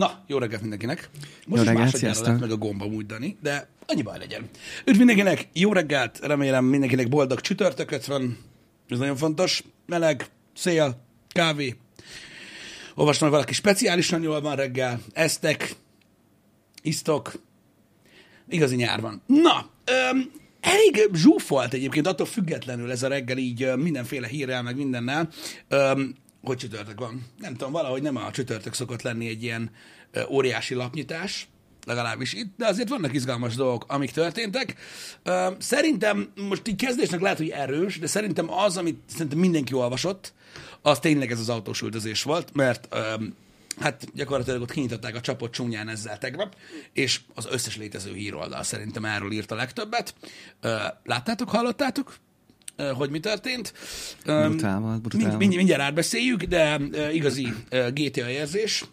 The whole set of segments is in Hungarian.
Na, jó reggelt mindenkinek. Most Jó is reggelt, lett meg a gomba úgy, Dani, de annyi baj legyen. Üdv mindenkinek, jó reggelt, remélem mindenkinek boldog csütörtököt van. Ez nagyon fontos. Meleg, szél, kávé. Olvastam, hogy valaki speciálisan jól van reggel. Eztek, isztok. Igazi nyár van. Na, öm, elég zsúfolt egyébként, attól függetlenül ez a reggel így mindenféle hírrel, meg mindennel, öm, hogy csütörtök van. Nem tudom, valahogy nem a csütörtök szokott lenni egy ilyen óriási lapnyitás, legalábbis itt, de azért vannak izgalmas dolgok, amik történtek. Szerintem, most így kezdésnek lehet, hogy erős, de szerintem az, amit szerintem mindenki olvasott, az tényleg ez az autós üldözés volt, mert hát gyakorlatilag ott kinyitották a csapot csúnyán ezzel tegnap, és az összes létező híroldal szerintem erről írt a legtöbbet. Láttátok, hallottátok? Hogy mi történt. Brutál volt, brutál mind, mindjárt átbeszéljük, de igazi GTA érzés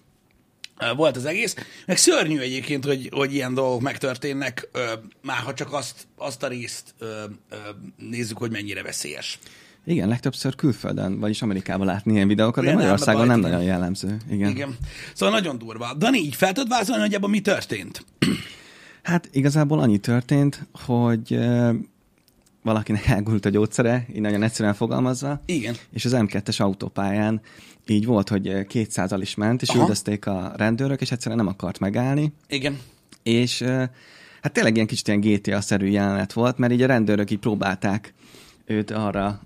volt az egész. Meg szörnyű egyébként, hogy, hogy ilyen dolgok megtörténnek, ö, már ha csak azt, azt a részt ö, ö, nézzük, hogy mennyire veszélyes. Igen, legtöbbször külföldön, vagyis Amerikában látni ilyen videókat, de nem, Magyarországon nem igen. nagyon jellemző. Igen. Igen. Szóval nagyon durva. Dani, így fel tudod vázolni, hogy ebben mi történt? Hát igazából annyi történt, hogy ö, valakinek elgúlt a gyógyszere, így nagyon egyszerűen fogalmazva, Igen. és az M2-es autópályán így volt, hogy 200-al is ment, és Aha. üldözték a rendőrök, és egyszerűen nem akart megállni, Igen. és ö, hát tényleg ilyen kicsit ilyen GTA-szerű jelenet volt, mert így a rendőrök így próbálták őt arra,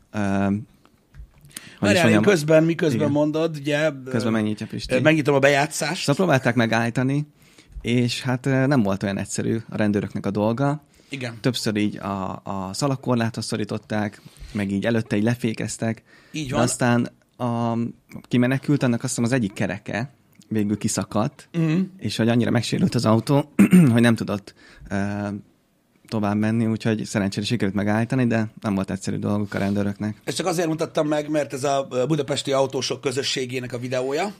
is Várjál, én közben, miközben Igen. mondod, ugye... közben megnyitja Pisti. Megnyitom a bejátszást. Szóval próbálták megállítani, és hát nem volt olyan egyszerű a rendőröknek a dolga. Igen. Többször így a, a szalagkorláthoz szorították, meg így előtte így lefékeztek. Így De van. aztán a, kimenekült, annak azt hiszem az egyik kereke végül kiszakadt, Mhm. és hogy annyira megsérült az autó, hogy nem tudott uh, tovább menni, úgyhogy szerencsére sikerült megállítani, de nem volt egyszerű dolguk a rendőröknek. Ezt csak azért mutattam meg, mert ez a budapesti autósok közösségének a videója,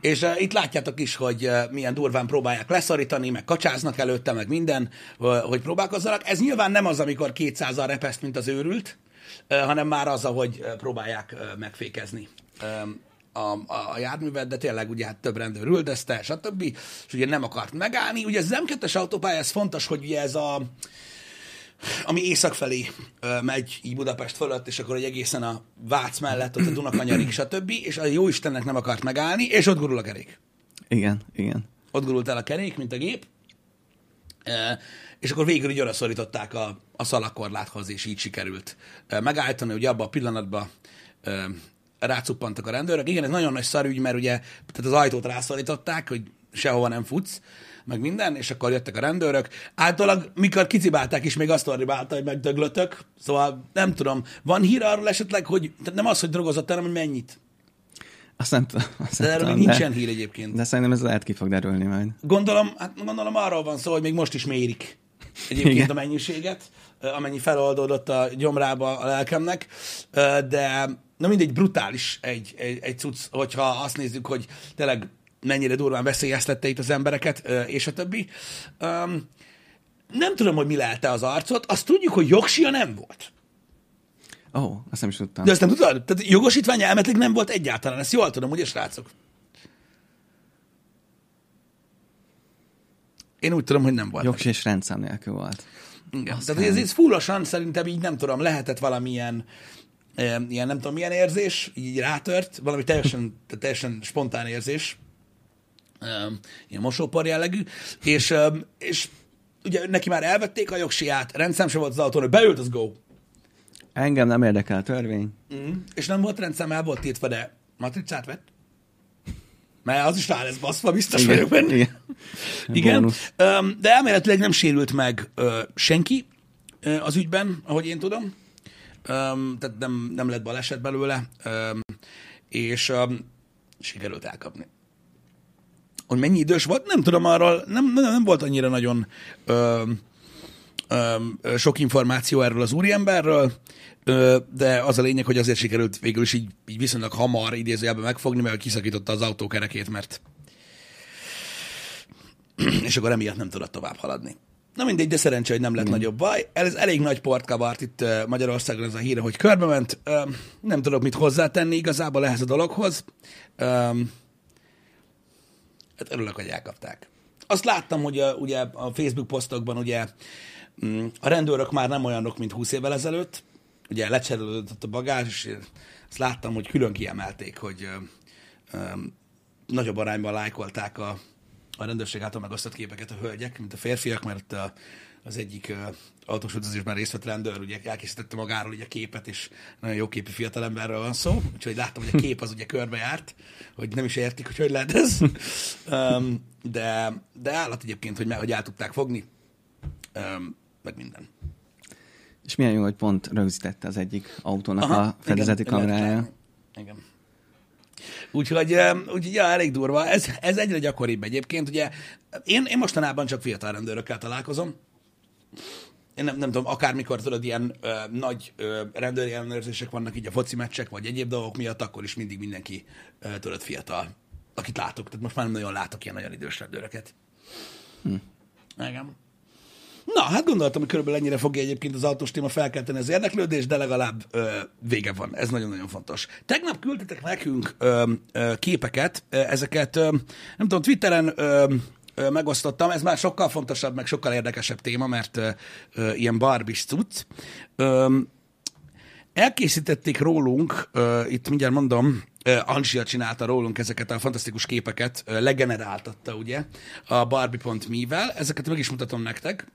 és uh, itt látjátok is, hogy uh, milyen durván próbálják leszorítani, meg kacsáznak előtte, meg minden, uh, hogy próbálkozzanak. Ez nyilván nem az, amikor 200-al repeszt, mint az őrült, hanem már az, ahogy uh, próbálják megfékezni a, a, a járművet, de tényleg ugye hát több rendőr üldözte, stb. És ugye nem akart megállni. Ugye ez M2-es autópálya, ez fontos, hogy ugye ez a ami észak felé megy, így Budapest fölött, és akkor egy egészen a Vác mellett, ott a Dunakanyarig, stb., és a jó Istennek nem akart megállni, és ott gurul a kerék. Igen, igen. Ott gurult el a kerék, mint a gép, és akkor végül így oda szorították a, a szalagkorláthoz, és így sikerült megállítani, ugye abban a pillanatban rácuppantak a rendőrök. Igen, ez nagyon nagy szarügy, mert ugye tehát az ajtót rászorították, hogy sehova nem futsz, meg minden, és akkor jöttek a rendőrök. Általában, mikor kicibálták is, még azt orribálta, hogy megdöglötök. Szóval nem tudom, van hír arról esetleg, hogy tehát nem az, hogy drogozott, hanem hogy mennyit. Azt nem tudom. Azt De erről még nincsen hír egyébként. De szerintem ez lehet ki fog derülni majd. Gondolom, hát gondolom arról van szó, hogy még most is mérik egyébként Igen. a mennyiséget, amennyi feloldódott a gyomrába a lelkemnek, de na mindegy, brutális egy, egy, egy cucc, hogyha azt nézzük, hogy tényleg mennyire durván veszélyeztette itt az embereket, és a többi. Nem tudom, hogy mi lelte az arcot, azt tudjuk, hogy jogsia nem volt. Ó, oh, azt nem is tudtam. De azt nem tudod? Tehát jogosítvány elméletileg nem volt egyáltalán, ezt jól tudom, ugye srácok? Én úgy tudom, hogy nem volt. Jogs és rendszám nélkül volt. Igen. Azt Tehát ez, ez fullosan szerintem így nem tudom, lehetett valamilyen eh, ilyen nem tudom milyen érzés, így rátört, valami teljesen, teljesen spontán érzés, eh, ilyen mosópar jellegű, és, eh, és ugye neki már elvették a jogsiát, rendszám sem volt az autón, hogy beült, az go. Engem nem érdekel a törvény. Mm. És nem volt rendszám, el volt tiltva, de matricát vett. Mert az is rá lesz baszva, biztos vagyok benne. Igen. Igen. Öm, de elméletileg nem sérült meg senki az ügyben, ahogy én tudom. Tehát nem, nem lett baleset belőle, és sikerült elkapni. Hogy mennyi idős volt, nem tudom arról, nem, nem, nem volt annyira nagyon sok információ erről az úriemberről, de az a lényeg, hogy azért sikerült végül is így, így viszonylag hamar idézőjelben megfogni, mert kiszakította az autókerekét, mert és akkor emiatt nem tudott tovább haladni. Na mindegy, de szerencsé, hogy nem lett nagyobb baj. Ez elég nagy port kavart itt Magyarországon ez a híre, hogy körbe ment. Nem tudok mit hozzátenni igazából ehhez a dologhoz. Hát örülök, hogy elkapták. Azt láttam, hogy a, ugye a Facebook posztokban ugye mm, a rendőrök már nem olyanok, mint 20 évvel ezelőtt. Ugye lecserélődött a bagázs, és azt láttam, hogy külön kiemelték, hogy nagyobb arányban lájkolták a, a rendőrség által megosztott képeket a hölgyek, mint a férfiak, mert a, az egyik autós utazásban részt vett rendőr, ugye elkészítette magáról ugye képet, és nagyon jó képű fiatalemberről van szó, úgyhogy láttam, hogy a kép az ugye körbejárt, hogy nem is értik, hogy hogy lehet ez. Um, de, de állat egyébként, hogy, hogy el tudták fogni, um, meg minden. És milyen jó, hogy pont rögzítette az egyik autónak Aha, a fedezeti igen, kamerája. Igen. Úgyhogy, úgyhogy ja, elég durva. Ez, ez egyre gyakoribb egyébként. Ugye én, én mostanában csak fiatal rendőrökkel találkozom. Én nem, nem tudom, akármikor tudod, ilyen ö, nagy ö, rendőri ellenőrzések vannak így a foci meccsek, vagy egyéb dolgok miatt, akkor is mindig mindenki ö, tudod fiatal, akit látok. Tehát most már nem nagyon látok ilyen nagyon idős rendőröket. Hm. Igen. Na, hát gondoltam, hogy körülbelül ennyire fogja egyébként az autós téma felkelteni az érdeklődést, de legalább ö, vége van. Ez nagyon-nagyon fontos. Tegnap küldtetek nekünk ö, ö, képeket, ezeket, ö, nem tudom, Twitteren ö, ö, megosztottam, ez már sokkal fontosabb, meg sokkal érdekesebb téma, mert ö, ilyen barbis cucc. Ö, elkészítették rólunk, ö, itt mindjárt mondom, Ansia csinálta rólunk ezeket a fantasztikus képeket, legeneráltatta ugye a Barbie.me-vel, ezeket meg is mutatom nektek,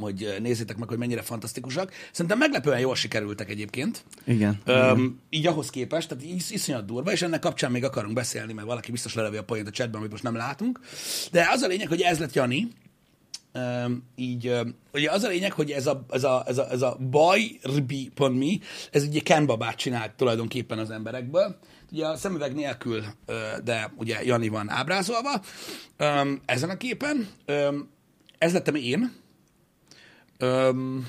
hogy nézzétek meg, hogy mennyire fantasztikusak. Szerintem meglepően jól sikerültek egyébként. Igen. Um, így ahhoz képest, tehát is, iszonyat durva, és ennek kapcsán még akarunk beszélni, mert valaki biztos lelevi a point a chatben, amit most nem látunk. De az a lényeg, hogy ez lett Jani, Um, így, um, ugye az a lényeg, hogy ez a, ez a, ez a, ez a bajrbi.me, ez ugye Ken babát csinált tulajdonképpen az emberekből. Ugye a szemüveg nélkül, de ugye Jani van ábrázolva um, ezen a képen. Um, ez lettem én, Öm,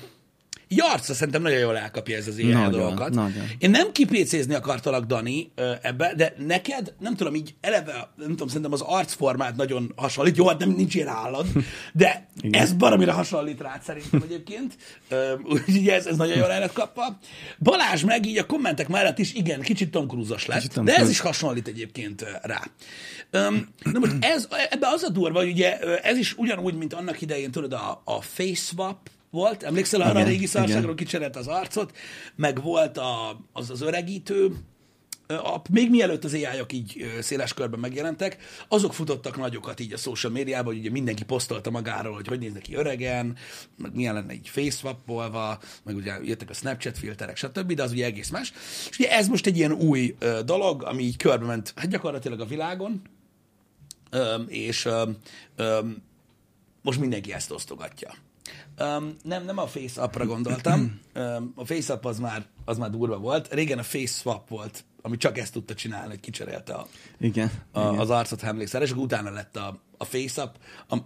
így arca szerintem nagyon jól elkapja ez az ilyen nagyon, dolgokat. Nagyon. Én nem kipécézni akartalak, Dani, ebbe, de neked, nem tudom, így eleve, nem tudom, szerintem az arcformát nagyon hasonlít. Jó, hát nem nincs ilyen állad, de Igen. ez baromira hasonlít rád szerintem egyébként. Úgyhogy ez, ez nagyon jól el kapva. Balázs meg így a kommentek mellett is, igen, kicsit Tom Cruise-os lett, Tom de ez is hasonlít egyébként rá. Na most ez, ebbe az a durva, hogy ugye ez is ugyanúgy, mint annak idején, tudod, a, a face swap, volt, emlékszel arra igen, a régi szarságról, kicserélt az arcot, meg volt a, az az öregítő, a, még mielőtt az ai -ok így széles körben megjelentek, azok futottak nagyokat így a social médiában, hogy ugye mindenki posztolta magáról, hogy hogy néz neki öregen, meg milyen lenne így face meg ugye jöttek a Snapchat filterek, stb., de az ugye egész más. És ugye ez most egy ilyen új ö, dolog, ami így körbe ment, hát gyakorlatilag a világon, ö, és ö, ö, most mindenki ezt osztogatja. Um, nem, nem a Face Up-ra gondoltam. Um, a Face Up az már, az már durva volt. Régen a Face Swap volt, ami csak ezt tudta csinálni, hogy kicserélte a, igen, a, igen. az arcot, ha emlékszel, és utána lett a, a Face Up,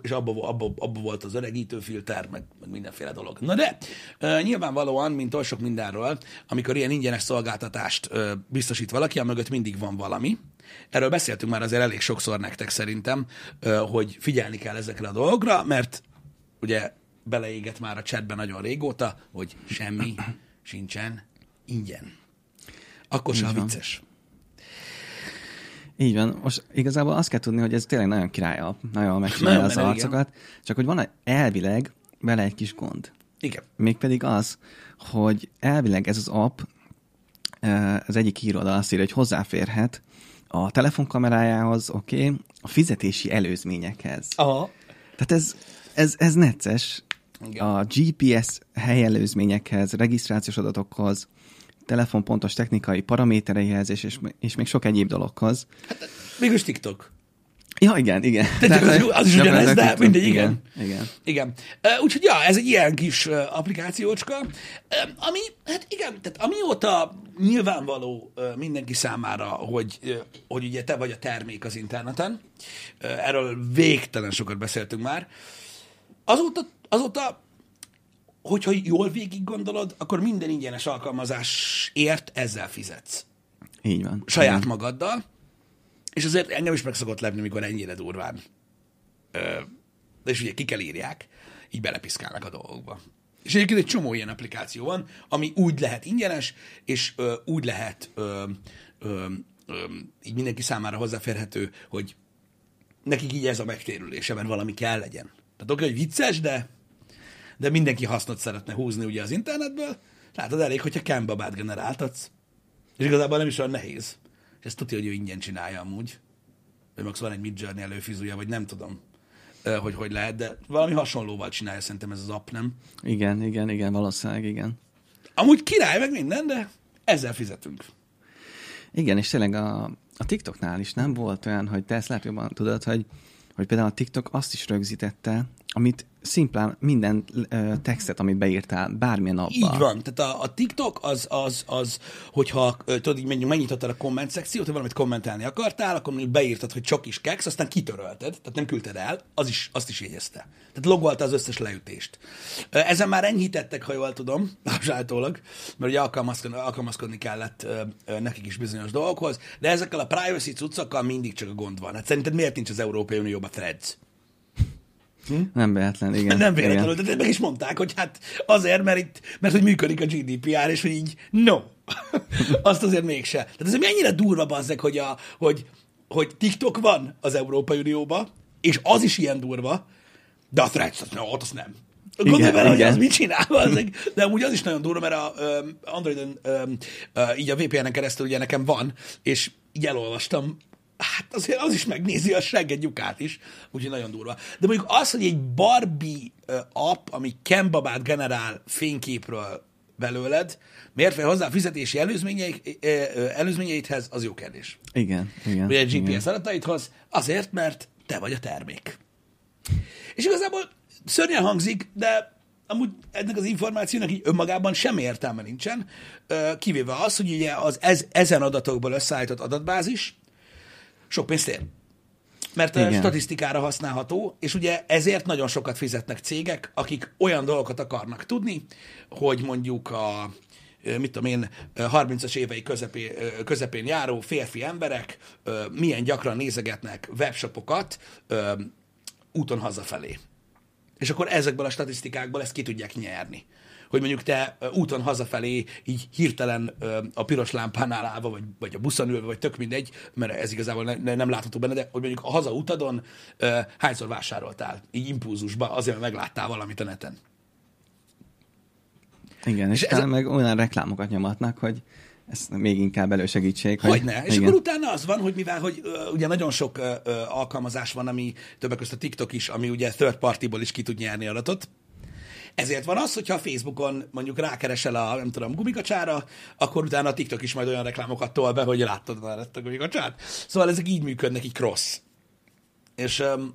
és abban abba, abba volt az öregítő filter, meg, meg mindenféle dolog. Na de, uh, nyilvánvalóan, mint oly sok mindenről, amikor ilyen ingyenes szolgáltatást uh, biztosít valaki, mögött mindig van valami. Erről beszéltünk már azért elég sokszor nektek szerintem, uh, hogy figyelni kell ezekre a dolgokra, mert ugye beleégett már a chatben nagyon régóta, hogy semmi sincsen ingyen. Akkor sem vicces. Így van. Most igazából azt kell tudni, hogy ez tényleg nagyon király, nagyon megcsinálja az arcokat, igen. csak hogy van elvileg bele egy kis gond. Igen. Mégpedig az, hogy elvileg ez az app, az egyik író azt írja, hogy hozzáférhet a telefonkamerájához, oké, okay, a fizetési előzményekhez. Aha. Tehát ez, ez, ez necces, igen. a GPS helyelőzményekhez, regisztrációs adatokhoz, telefonpontos technikai paramétereihez, és, és, és még sok egyéb dologhoz. Hát, mégis TikTok. Ja, igen, igen. Tehát, az, az is ugyanez, de mindegy, igen. Igen. igen. igen. Uh, úgyhogy, ja, ez egy ilyen kis uh, applikációcska, uh, ami, hát igen, tehát amióta nyilvánvaló uh, mindenki számára, hogy, uh, hogy ugye te vagy a termék az interneten, uh, erről végtelen sokat beszéltünk már, azóta azóta, hogyha jól végig gondolod, akkor minden ingyenes alkalmazásért ezzel fizetsz. Így van. Saját Igen. magaddal. És azért engem is meg szokott lepni, mikor ennyire durván. Ö, de és ugye ki kell írják, így belepiszkálnak a dolgokba. És egyébként egy csomó ilyen applikáció van, ami úgy lehet ingyenes, és ö, úgy lehet ö, ö, ö, így mindenki számára hozzáférhető, hogy nekik így ez a megtérülése, mert valami kell legyen. Tehát oké, hogy vicces, de, de mindenki hasznot szeretne húzni ugye az internetből. Látod, elég, hogyha kembabát generáltatsz. És igazából nem is olyan nehéz. És ezt tudja, hogy ő ingyen csinálja amúgy. Vagy max van egy Midjourney előfizúja, vagy nem tudom, hogy hogy lehet, de valami hasonlóval csinálja szerintem ez az app, nem? Igen, igen, igen, valószínűleg igen. Amúgy király meg minden, de ezzel fizetünk. Igen, és tényleg a, a TikToknál is nem volt olyan, hogy te ezt lehet jobban tudod, hogy, hogy például a TikTok azt is rögzítette, amit szimplán minden textet, amit beírtál, bármilyen abba. Így van. Tehát a, a TikTok az, az, az, hogyha tudod, így mondjuk megnyitottad a komment szekciót, hogy valamit kommentelni akartál, akkor mondjuk beírtad, hogy csak is keks, aztán kitörölted, tehát nem küldted el, az is, azt is jegyezte. Tehát logolta az összes leütést. Ezen már enyhítettek, ha jól tudom, sajtólag, mert ugye alkalmazkodni, alkalmazkodni kellett nekik is bizonyos dolgokhoz, de ezekkel a privacy cuccokkal mindig csak a gond van. Hát szerinted miért nincs az Európai Unióban threads? Nem véletlen, igen. Nem véletlenül, Igen. de meg is mondták, hogy hát azért, mert itt, mert hogy működik a GDPR, és hogy így no. Azt azért mégse. Tehát ez mennyire durva bazzek, hogy, a, hogy, hogy TikTok van az Európai Unióban, és az is ilyen durva, de a Threads, no, ott az nem. Gondolj bele, hogy az mit csinál, bazzeg. de amúgy az is nagyon durva, mert a ö, Androidon ö, ö, így a VPN-en keresztül ugye nekem van, és így elolvastam, hát azért az is megnézi a segged lyukát is, úgyhogy nagyon durva. De mondjuk az, hogy egy Barbie app, ami kembabát generál fényképről belőled, miért fel hozzá a fizetési előzményeik, előzményeidhez, az jó kérdés. Igen, igen. Ugye egy igen. GPS adataidhoz, azért, mert te vagy a termék. És igazából szörnyen hangzik, de amúgy ennek az információnak így önmagában semmi értelme nincsen, kivéve az, hogy ugye az ez, ezen adatokból összeállított adatbázis sok pénzt ér. Mert Igen. statisztikára használható, és ugye ezért nagyon sokat fizetnek cégek, akik olyan dolgokat akarnak tudni, hogy mondjuk a mit tudom én, ö, 30-as évei közepén, ö, közepén járó férfi emberek milyen gyakran nézegetnek webshopokat úton hazafelé. És akkor ezekből a statisztikákból ezt ki tudják nyerni. Hogy mondjuk te úton hazafelé így hirtelen a piros lámpánál állva, vagy, vagy a buszon ülve, vagy tök mindegy, mert ez igazából ne, ne, nem látható benne, de hogy mondjuk a hazautadon ö, hányszor vásároltál, így impulzusba, azért, mert megláttál valamit a neten. Igen, és, És ez a- meg olyan reklámokat nyomatnak, hogy ezt még inkább elősegítsék. Hogy, Hogyne. És igen. akkor utána az van, hogy mivel, hogy ö, ugye nagyon sok ö, ö, alkalmazás van, ami többek között a TikTok is, ami ugye third partyból is ki tud nyerni adatot, ezért van az, hogyha a Facebookon mondjuk rákeresel a, nem tudom, gumikacsára, akkor utána a TikTok is majd olyan reklámokat tol be, hogy láttad már ezt a gumikacsát. Szóval ezek így működnek, így cross. És öm,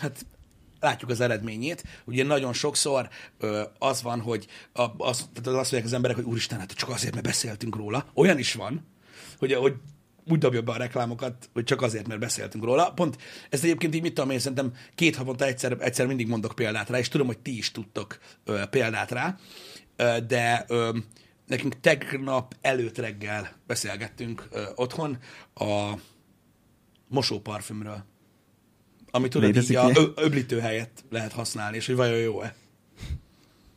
hát látjuk az eredményét. Ugye nagyon sokszor ö, az van, hogy a, az, tehát azt mondják az emberek, hogy úristen, hát csak azért, mert beszéltünk róla. Olyan is van, hogy, hogy úgy dobja be a reklámokat, hogy csak azért, mert beszéltünk róla. Pont ezt egyébként így mit tudom én, szerintem két havonta egyszer, egyszer mindig mondok példát rá, és tudom, hogy ti is tudtok ö, példát rá, ö, de ö, nekünk tegnap előtt reggel beszélgettünk ö, otthon a mosóparfümről ami tudod, így Létezik a ilyen? ö- öblítő helyett lehet használni, és hogy vajon jó-e.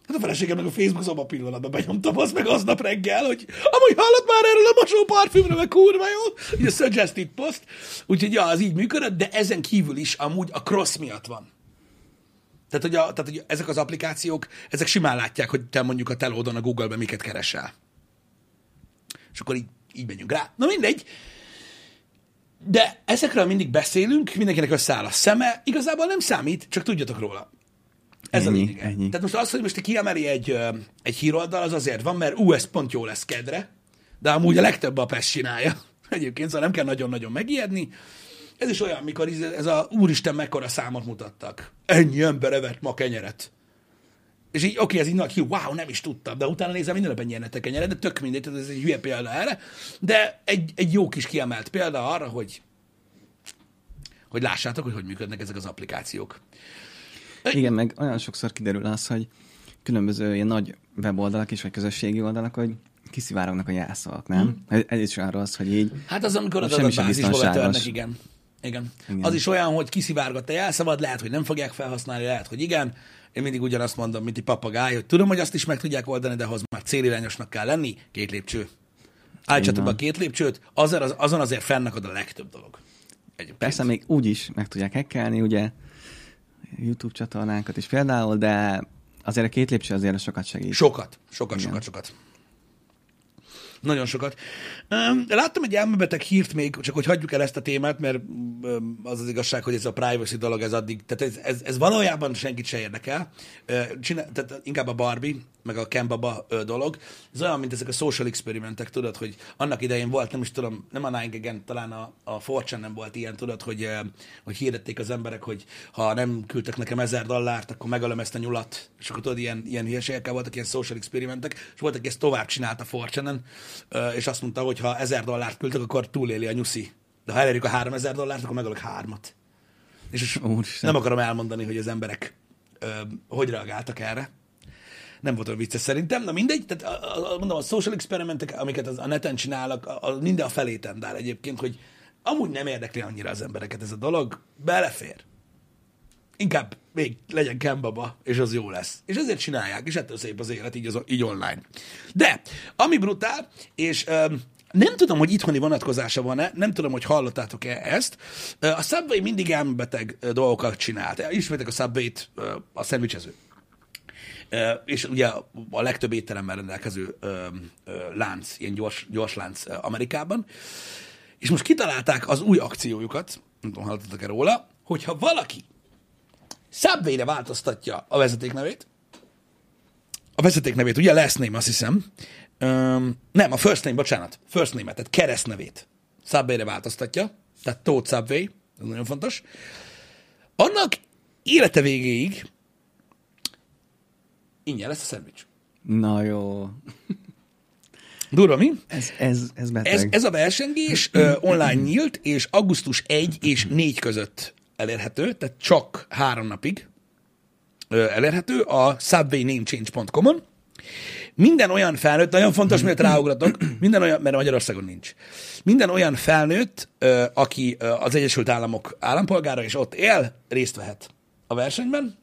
Hát a feleségemnek a Facebook szoba pillanatban benyomtam azt meg aznap reggel, hogy amúgy hallott már erről a mosó parfümről, meg kurva jó, így a suggested post, úgyhogy ja, az így működött, de ezen kívül is amúgy a cross miatt van. Tehát hogy, a, tehát, hogy ezek az applikációk, ezek simán látják, hogy te mondjuk a telódon a Google-ben miket keresel. És akkor így, így megyünk rá. Na mindegy, de ezekről mindig beszélünk, mindenkinek összeáll a szeme, igazából nem számít, csak tudjatok róla. Ez a Ennyi, lényeg. ennyi. Tehát most az, hogy most kiemeli egy, egy híroldal, az azért van, mert ú, ez pont jó lesz kedre, de amúgy a legtöbb a PES csinálja. Egyébként, szóval nem kell nagyon-nagyon megijedni. Ez is olyan, mikor ez- ez a úristen mekkora számot mutattak. Ennyi ember evett ma kenyeret. És így, oké, ez így nagy hír, wow, nem is tudtam, de utána nézem, minden nap ennyien kenyeret, de tök mindegy, tehát ez egy hülye példa erre. De egy, egy jó kis kiemelt példa arra, hogy hogy lássátok, hogy hogy működnek ezek az applikációk. Igen, meg olyan sokszor kiderül az, hogy különböző ilyen nagy weboldalak is, vagy közösségi oldalak, hogy kiszivárognak a jelszavak, nem? Ez, ez is arról az, hogy így Hát az, amikor az adatbázisba betörnek, igen. igen. Igen. Az is olyan, hogy kiszivárgott a jelszavad, lehet, hogy nem fogják felhasználni, lehet, hogy igen. Én mindig ugyanazt mondom, mint egy papagáj, hogy tudom, hogy azt is meg tudják oldani, de ahhoz már célirányosnak kell lenni, két lépcső. Állítsatok a két lépcsőt, azon, az, azon azért fennakad a legtöbb dolog. Egyébként. Persze még úgy is meg tudják hekkelni, ugye, YouTube csatornánkat is például, de azért a két lépcső azért sokat segít. Sokat, sokat, Igen. sokat, sokat. Nagyon sokat. Láttam egy elmebeteg hírt még, csak hogy hagyjuk el ezt a témát, mert az az igazság, hogy ez a privacy dolog, ez addig, tehát ez, ez, ez valójában senkit se érdekel. Csinál, tehát inkább a Barbie, meg a Ken Baba ö, dolog. Ez olyan, mint ezek a social experimentek, tudod, hogy annak idején volt, nem is tudom, nem a Nine Gag-en, talán a, a 4 nem volt ilyen, tudod, hogy, hogy hirdették az emberek, hogy ha nem küldtek nekem ezer dollárt, akkor megölöm ezt a nyulat. És akkor tudod, ilyen, ilyen hülyeségekkel voltak ilyen social experimentek, és volt, aki ezt tovább csinálta 4 és azt mondta, hogy ha ezer dollárt küldtek, akkor túléli a nyuszi. De ha elérjük a 3000 dollárt, akkor megölök hármat. És Úristen. nem akarom elmondani, hogy az emberek ö, hogy reagáltak erre. Nem volt olyan vicces szerintem, na mindegy, tehát a, a, mondom, a social experimentek, amiket az, a neten csinálnak, a, a, minden a felé tendál egyébként, hogy amúgy nem érdekli annyira az embereket ez a dolog, belefér. Inkább még legyen kembaba, és az jó lesz. És ezért csinálják, és ettől szép az élet így, az, így online. De, ami brutál, és öm, nem tudom, hogy itthoni vonatkozása van-e, nem tudom, hogy hallottátok-e ezt. A Subway mindig elmebeteg dolgokat csinált. Ismertek a Subway-t, ö, a szendvicsező. És ugye a legtöbb étteremmel rendelkező lánc, ilyen gyors, gyors lánc Amerikában. És most kitalálták az új akciójukat, nem tudom, hallottatok-e róla, hogyha valaki Subway-re változtatja a vezetéknevét, a vezetéknevét, ugye last name, azt hiszem. Öm, nem, a first name, bocsánat. First name tehát keresztnevét. Subway-re változtatja, tehát Tóth Subway, ez nagyon fontos. Annak élete végéig ingyen lesz a szendvics. Na jó. Durva, mi? Ez, ez, ez beteg. Ez, ez a versengés ö, online nyílt, és augusztus 1 és 4 között elérhető, tehát csak három napig ö, elérhető a subwaynamechange.com-on. Minden olyan felnőtt, nagyon fontos, miért ráugratok, minden olyan, mert Magyarországon nincs. Minden olyan felnőtt, ö, aki ö, az Egyesült Államok állampolgára, és ott él, részt vehet a versenyben,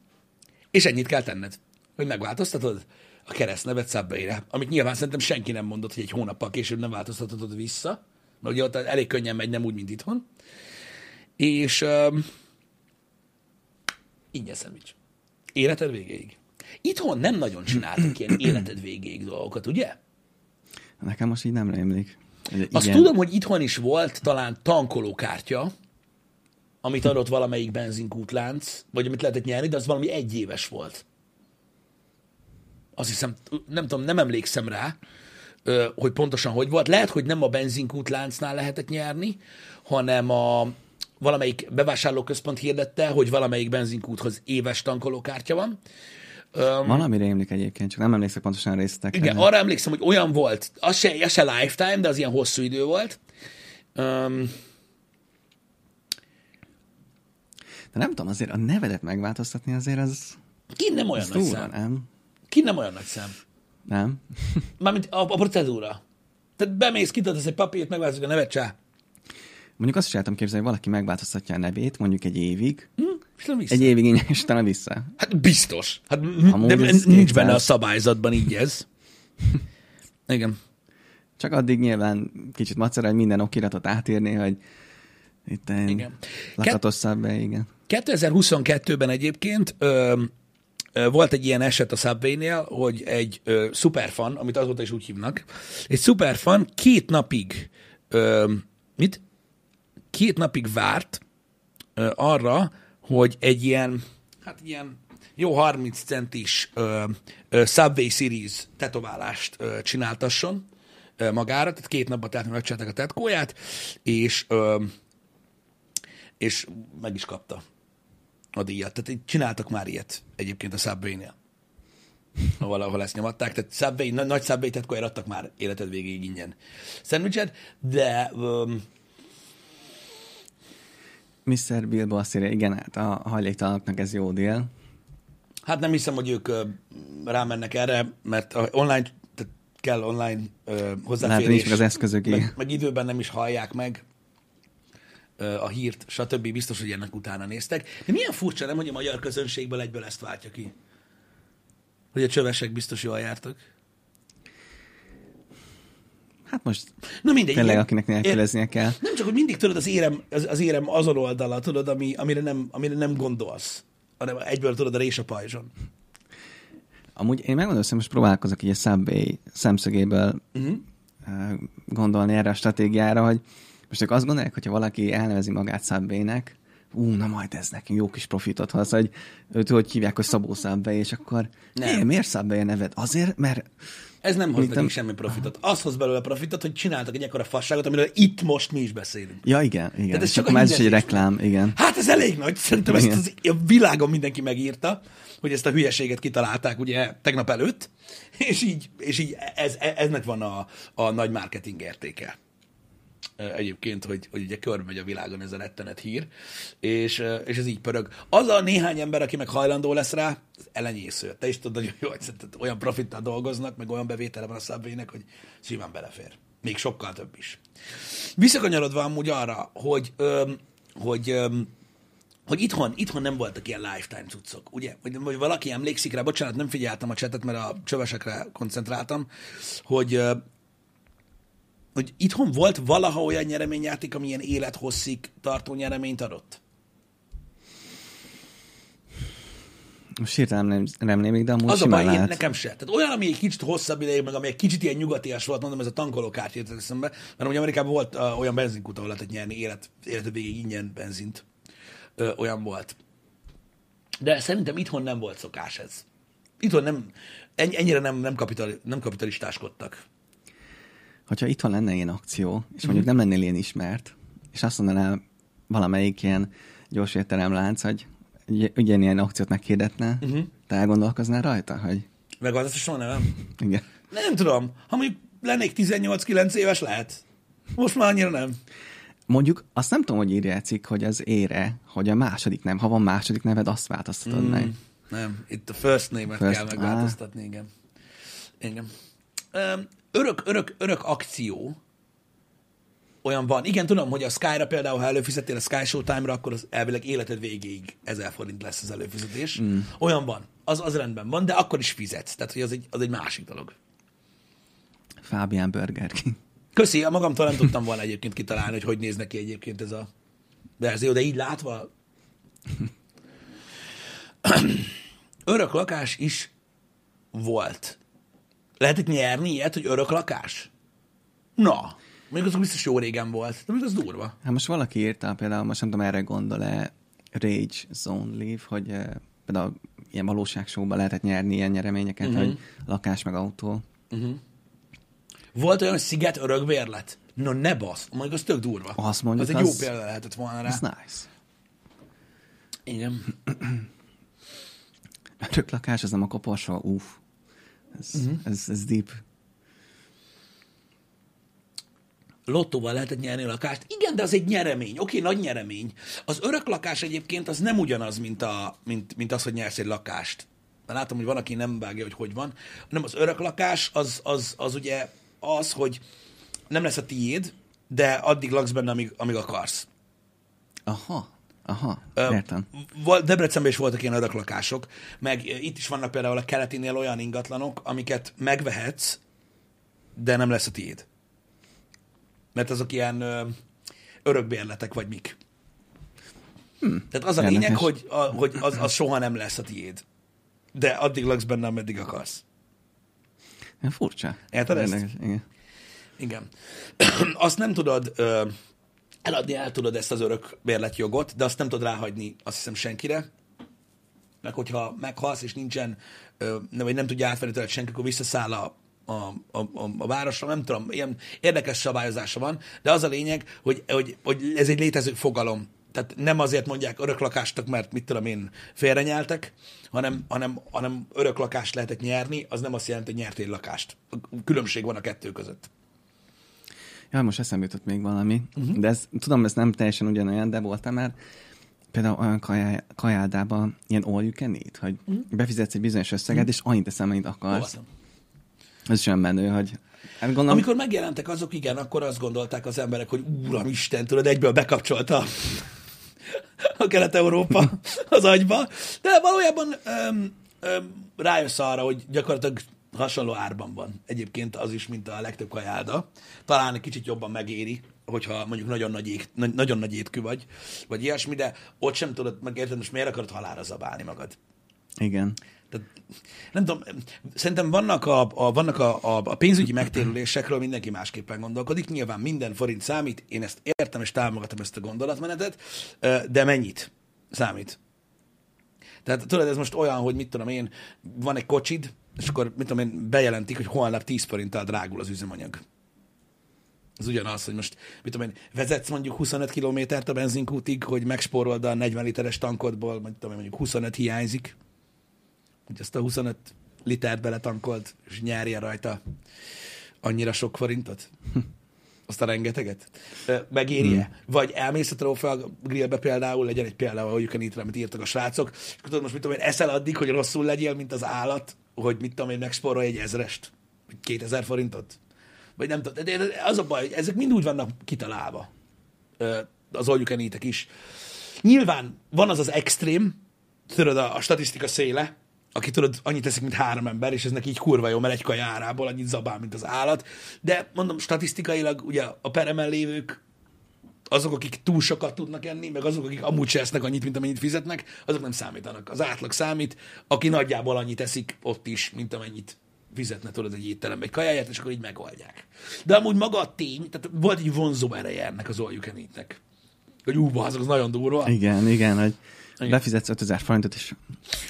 és ennyit kell tenned, hogy megváltoztatod a keresztnevet Subway-re, amit nyilván szerintem senki nem mondott, hogy egy hónappal később nem változtatod vissza, mert ugye ott elég könnyen megy, nem úgy, mint itthon. És um, ingyen szendvics. Életed végéig. Itthon nem nagyon csináltak ilyen életed végéig dolgokat, ugye? Nekem most így nem rémlik. Hogy Azt igen. tudom, hogy itthon is volt talán tankolókártya, amit adott valamelyik benzinkútlánc, vagy amit lehetett nyerni, de az valami egy éves volt. Azt hiszem, nem tudom, nem emlékszem rá, hogy pontosan hogy volt. Lehet, hogy nem a benzinkútláncnál lehetett nyerni, hanem a valamelyik bevásárlóközpont hirdette, hogy valamelyik benzinkúthoz éves tankolókártya van. Valami rémlik egyébként, csak nem emlékszek pontosan a részletekre. Igen, arra emlékszem, hogy olyan volt, az se, az se lifetime, de az ilyen hosszú idő volt. Um, De nem tudom, azért a nevedet megváltoztatni azért az, ki nem olyan az nagy szám. nem? Ki nem olyan nagy szám. Nem? Mármint a, a procedúra. Tehát bemész, kitöltesz egy papírt, megváltozik a nevet, csá. Mondjuk azt is el képzelni, hogy valaki megváltoztatja a nevét, mondjuk egy évig, Hm? És egy évig ingyen, és utána vissza. Hát biztos. Hát, Amúgy de nincs 200. benne a szabályzatban így ez. Igen. Csak addig nyilván kicsit macera, hogy minden okiratot átírni, hogy itt Igen. lakatosabb be, igen. 2022-ben egyébként ö, volt egy ilyen eset a Subway-nél, hogy egy ö, superfan, amit azóta is úgy hívnak, egy superfan két napig, ö, mit? Két napig várt ö, arra, hogy egy ilyen, hát ilyen jó 30 centis ö, ö, Subway Series tetoválást ö, csináltasson ö, magára, tehát két napban tehát megcsinálták a tetkóját, és ö, és meg is kapta a díjat. Tehát így csináltak már ilyet egyébként a Subway-nél. Valahol ezt nyomatták. Tehát Subway, na- nagy Subway tetkóért adtak már életed végéig ingyen szendvicset, de um, Mr. Bilbo azt írja, igen, hát a hajléktalanoknak ez jó dél. hát nem hiszem, hogy ők ö, rámennek erre, mert online, tehát kell online ö, Lehet, hozzáférés. nincs meg az eszközök, meg, meg időben nem is hallják meg a hírt, stb. Biztos, hogy ennek utána néztek. De milyen furcsa, nem, hogy a magyar közönségből egyből ezt váltja ki? Hogy a csövesek biztos jól jártak. Hát most Na mindegy. tényleg, igen. akinek nélkülöznie kell. Nem csak, hogy mindig tudod az érem, az, az érem azon oldala, tudod, ami, amire, nem, amire nem gondolsz, hanem egyből tudod a rés a pajzson. Amúgy én megmondom, hogy most próbálkozok így a Subway szemszögéből Uh-huh. uh, gondolni erre a stratégiára, hogy most ők azt gondolják, hogyha valaki elnevezi magát Subway-nek, ú, na majd ez nekünk jó kis profitot hoz, hogy őt hogy hívják, hogy Szabó Subway, és akkor Nem. nem. miért Subway a neved? Azért, mert Ez nem hoz Mit nekünk semmi profitot. Az hoz belőle profitot, hogy csináltak egy ekkora fasságot, amiről itt most mi is beszélünk. Ja, igen, igen. ez És csak már ez is egy reklám, igen. Hát ez elég nagy. Szerintem ezt Igen. az, a világon mindenki megírta, hogy ezt a hülyeséget kitalálták ugye tegnap előtt, és így, és így ez, eznek van a, a nagy marketing értéke. Ö, Egyébként, hogy, hogy ugye körbemegy a világon ez a rettenet hír, és, ö, és ez így pörög. Az a néhány ember, aki meg hajlandó lesz rá, az elenyésző. Te is tudod, hogy jó, hogy olyan profittal dolgoznak, meg olyan bevétele van a szabvének, hogy simán belefér. Még sokkal több is. Visszakanyarodva amúgy arra, hogy, öm, hogy öm, hogy itthon, itthon nem voltak ilyen lifetime cuccok, ugye? Hogy, hogy valaki emlékszik rá, bocsánat, nem figyeltem a csetet, mert a csövesekre koncentráltam, hogy, hogy itthon volt valaha olyan nyereményjáték, ami ilyen élethosszig tartó nyereményt adott? Most hirtelen nem, nem némik, de amúgy Az a baj, én, lehet. nekem se. Tehát olyan, ami egy kicsit hosszabb ideig, meg ami egy kicsit ilyen nyugatias volt, mondom, ez a tankolókártya jutott eszembe, mert ugye Amerikában volt uh, olyan benzinkút, ahol lehetett nyerni élet, életed végig ingyen benzint. Ö, olyan volt. De szerintem itthon nem volt szokás ez. Itthon nem, ennyi- ennyire nem, nem, kapitali, nem kapitalistáskodtak. Hogyha itthon lenne ilyen akció, és Mhm. mondjuk nem lennél ilyen ismert, és azt mondaná valamelyik ilyen gyors étteremlánc, hogy ugyanilyen akciót meghirdetne, Mhm. uh-huh. te elgondolkoznál rajta, hogy Megváltoztatom a nevem? igen. Nem tudom. Ha mondjuk lennék 18-9 éves, lehet. Most már annyira nem. Mondjuk azt nem tudom, hogy írja cikk, hogy az ére, hogy a második nem, ha van második neved, azt változtatod mm. meg. Nem, itt a first name-et First- kell megváltoztatni, igen. Igen. Öm, Örök, örök, örök akció olyan van. Igen, tudom, hogy a Sky-ra például, ha előfizettél a Sky Showtime-ra, akkor az elvileg életed végéig 1000 forint lesz az előfizetés. Mm. Olyan van. Az, az rendben van, de akkor is fizetsz. Tehát, hogy az egy, az egy másik dolog. Fábián Burger King. Köszi, a magamtól nem tudtam volna egyébként kitalálni, hogy hogy néz neki egyébként ez a verzió, de így látva... örök lakás is volt. Lehetett nyerni ilyet, hogy örök lakás? Na, mondjuk az biztos jó régen volt, de mondjuk az durva. Hát most valaki írta, például most nem tudom, erre gondol-e Rage Zone Leave, hogy eh, például ilyen valóságsóban lehetett nyerni ilyen nyereményeket, uh-huh. hogy lakás meg autó. Volt olyan, hogy sziget örökbérlet? No, ne basz, mondjuk az tök durva. Azt mondjuk, az egy jó az- példa lehetett volna rá. Ez nice. Igen. Örök lakás, az nem a koporsó, uff. Ez, uh-huh. ez, ez deep. lottóval lehetett nyerni a lakást. Igen, de az egy nyeremény. Oké, nagy nyeremény. Az örök lakás egyébként az nem ugyanaz, mint, a, mint, mint az, hogy nyersz egy lakást. Mert látom, hogy van, aki nem vágja, hogy hogy van. Nem, az örök lakás az, az, az ugye az, hogy nem lesz a tiéd, de addig laksz benne, amíg, amíg akarsz. Aha, aha, értem. Debrecenben is voltak ilyen öröklakások, meg itt is vannak például a keletinél olyan ingatlanok, amiket megvehetsz, de nem lesz a tiéd. Mert azok ilyen örökbérletek vagy mik. Hm. Tehát az a Érdekes. lényeg, hogy, a, hogy az, az soha nem lesz a tiéd. De addig laksz benne, ameddig akarsz. Furcsa. Érted ezt? Igen. Igen. azt nem tudod ö, eladni, el tudod ezt az örök bérletjogot, de azt nem tudod ráhagyni, azt hiszem, senkire. Meg hogyha meghalsz, és nincsen, nem, vagy nem tudja átvenni tőled senki, akkor visszaszáll a, a, a, a, a városra, nem tudom, ilyen érdekes szabályozása van, de az a lényeg, hogy, hogy, hogy ez egy létező fogalom. Tehát nem azért mondják öröklakástak, mert mit tudom én, félrenyeltek, hanem, hanem, hanem öröklakást lehetett nyerni, az nem azt jelenti, hogy nyertél lakást. Különbség van a kettő között. Ja, most eszembe jutott még valami, uh-huh. de ez, tudom, ez nem teljesen ugyanolyan, de voltam már például olyan kajá, kajádában ilyen all you can eat, hogy uh-huh. befizetsz egy bizonyos összeget, uh-huh. és annyit teszem, amennyit akarsz. Voltam. Ez is olyan menő, hogy hát gondolom, Amikor megjelentek azok, igen, akkor azt gondolták az emberek, hogy Úram Isten, tudod, egyből bekapcsolta a Kelet-Európa az agyba. De valójában öm, öm, rájössz arra, hogy gyakorlatilag hasonló árban van. Egyébként az is, mint a legtöbb kajáda. Talán egy kicsit jobban megéri, hogyha mondjuk nagyon nagy, ég, na- nagyon nagy étkű vagy, vagy ilyesmi, de ott sem tudod, meg érted, most miért akarod halálra zabálni magad. Igen. Tehát, nem tudom, szerintem vannak a, a, vannak a, a, a pénzügyi megtérülésekről mindenki másképpen gondolkodik. Nyilván minden forint számít, én ezt értem és támogatom ezt a gondolatmenetet, de mennyit számít? Tehát tudod, ez most olyan, hogy mit tudom én, van egy kocsid, és akkor mit tudom én, bejelentik, hogy holnap 10 forinttal drágul az üzemanyag. Ez ugyanaz, hogy most, mit tudom én, vezetsz mondjuk 25 kilométert a benzinkútig, hogy megspórold a 40 literes tankodból, én, mondjuk 25 hiányzik, hogy azt a 25 litert beletankolt, és nyerje rajta annyira sok forintot? Azt a rengeteget? Ö, Megéri-e? Hmm. Vagy elmész a trófea grillbe például, legyen egy példa, ahogy can amit írtak a srácok, és akkor tudod, most mit tudom én, eszel addig, hogy rosszul legyél, mint az állat, hogy mit tudom én, megspórolj egy ezrest, vagy 2000 forintot? Vagy nem tudom, de az a baj, hogy ezek mind úgy vannak kitalálva. Az eat-ek is. Nyilván van az az extrém, tudod, a, a statisztika széle, aki tudod, annyit teszik, mint három ember, és ez neki így kurva jó, mert egy kajárából annyit zabál, mint az állat. De mondom, statisztikailag ugye a peremen lévők azok, akik túl sokat tudnak enni, meg azok, akik amúgy se esznek annyit, mint amennyit fizetnek, azok nem számítanak. Az átlag számít, aki nagyjából annyit eszik ott is, mint amennyit fizetne tudod egy étterembe egy kajáját, és akkor így megoldják. De amúgy maga a tény, tehát volt egy vonzó ereje ennek az eat-nek. Hogy ú, azok az nagyon durva. Igen, igen, hogy Igen. befizetsz 5000 forintot, és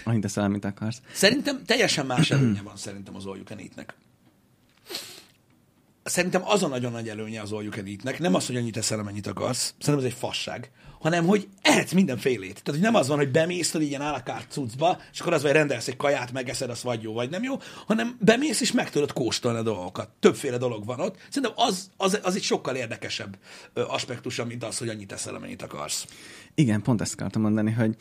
annyit teszel, amit akarsz. Szerintem teljesen más előnye van szerintem az eat-nek. Szerintem az a nagyon nagy előnye az all you nem az, hogy annyit eszel, amennyit akarsz, szerintem ez egy fasság, hanem, hogy ehetsz mindenfélét. Tehát, hogy nem az van, hogy bemész, tudod, ilyen állakárt cuccba, és akkor az vagy rendelsz egy kaját, megeszed, az vagy jó, vagy nem jó, hanem bemész, és meg tudod kóstolni a dolgokat. Többféle dolog van ott. Szerintem az, az, az egy sokkal érdekesebb aspektusa, mint az, hogy annyit eszel, amennyit akarsz. Igen, pont ezt akartam mondani, hogy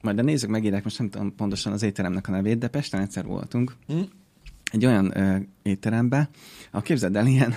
majd de nézzük, megírják, most nem tudom pontosan az étteremnek a nevét, de Pesten egyszer voltunk. Hm? Egy olyan ö, étterembe, ahol képzeld el, ilyen,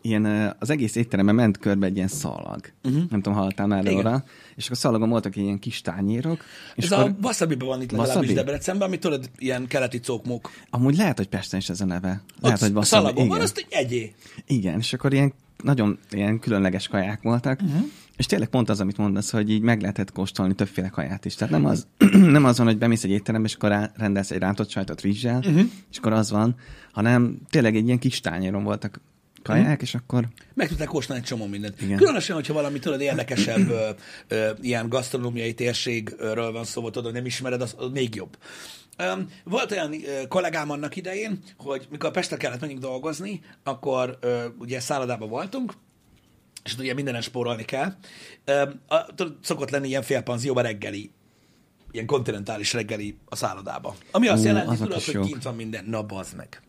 ilyen ö, az egész étteremben ment körbe egy ilyen szalag. Uh-huh. Nem tudom, hallottál már róla. És akkor a szalagon voltak ilyen kis tányérok. És Ez akkor, a wasabi van itt legalábbis Wasabi? Debrecenben, amit tudod, ilyen keleti cókmók. Amúgy lehet, hogy Pesten is ez a neve. Lehet, Ott hogy a wasabi. szalagon van, Igen. azt egy egyé. Igen, és akkor ilyen nagyon ilyen különleges kaják voltak, uh-huh. És tényleg pont az, amit mondasz, hogy így meg lehetett kóstolni többféle kaját is. Tehát nem az, nem az van, hogy bemész egy étterembe, és akkor rendelsz egy rántott sajtot rizssel, Mhm. uh-huh. és akkor az van, hanem tényleg egy ilyen kis tányéron voltak kaják, uh-huh. és akkor Meg tudták kóstolni egy csomó mindent. Igen. Különösen, hogyha valami tudod érdekesebb ö, ö, ilyen gasztronómiai térségről van szó, vagy tudod, nem ismered, az, az még jobb. Um, volt olyan ö, kollégám annak idején, hogy mikor Pestre kellett menjünk dolgozni, akkor ö, ugye szállodában voltunk, és ugye mindenen spórolni kell. A, szokott lenni ilyen félpanzióban reggeli, ilyen kontinentális reggeli a szállodába. Ami azt Ú, jelenti, tudod, hogy jók. kint van minden. Na, bazd meg.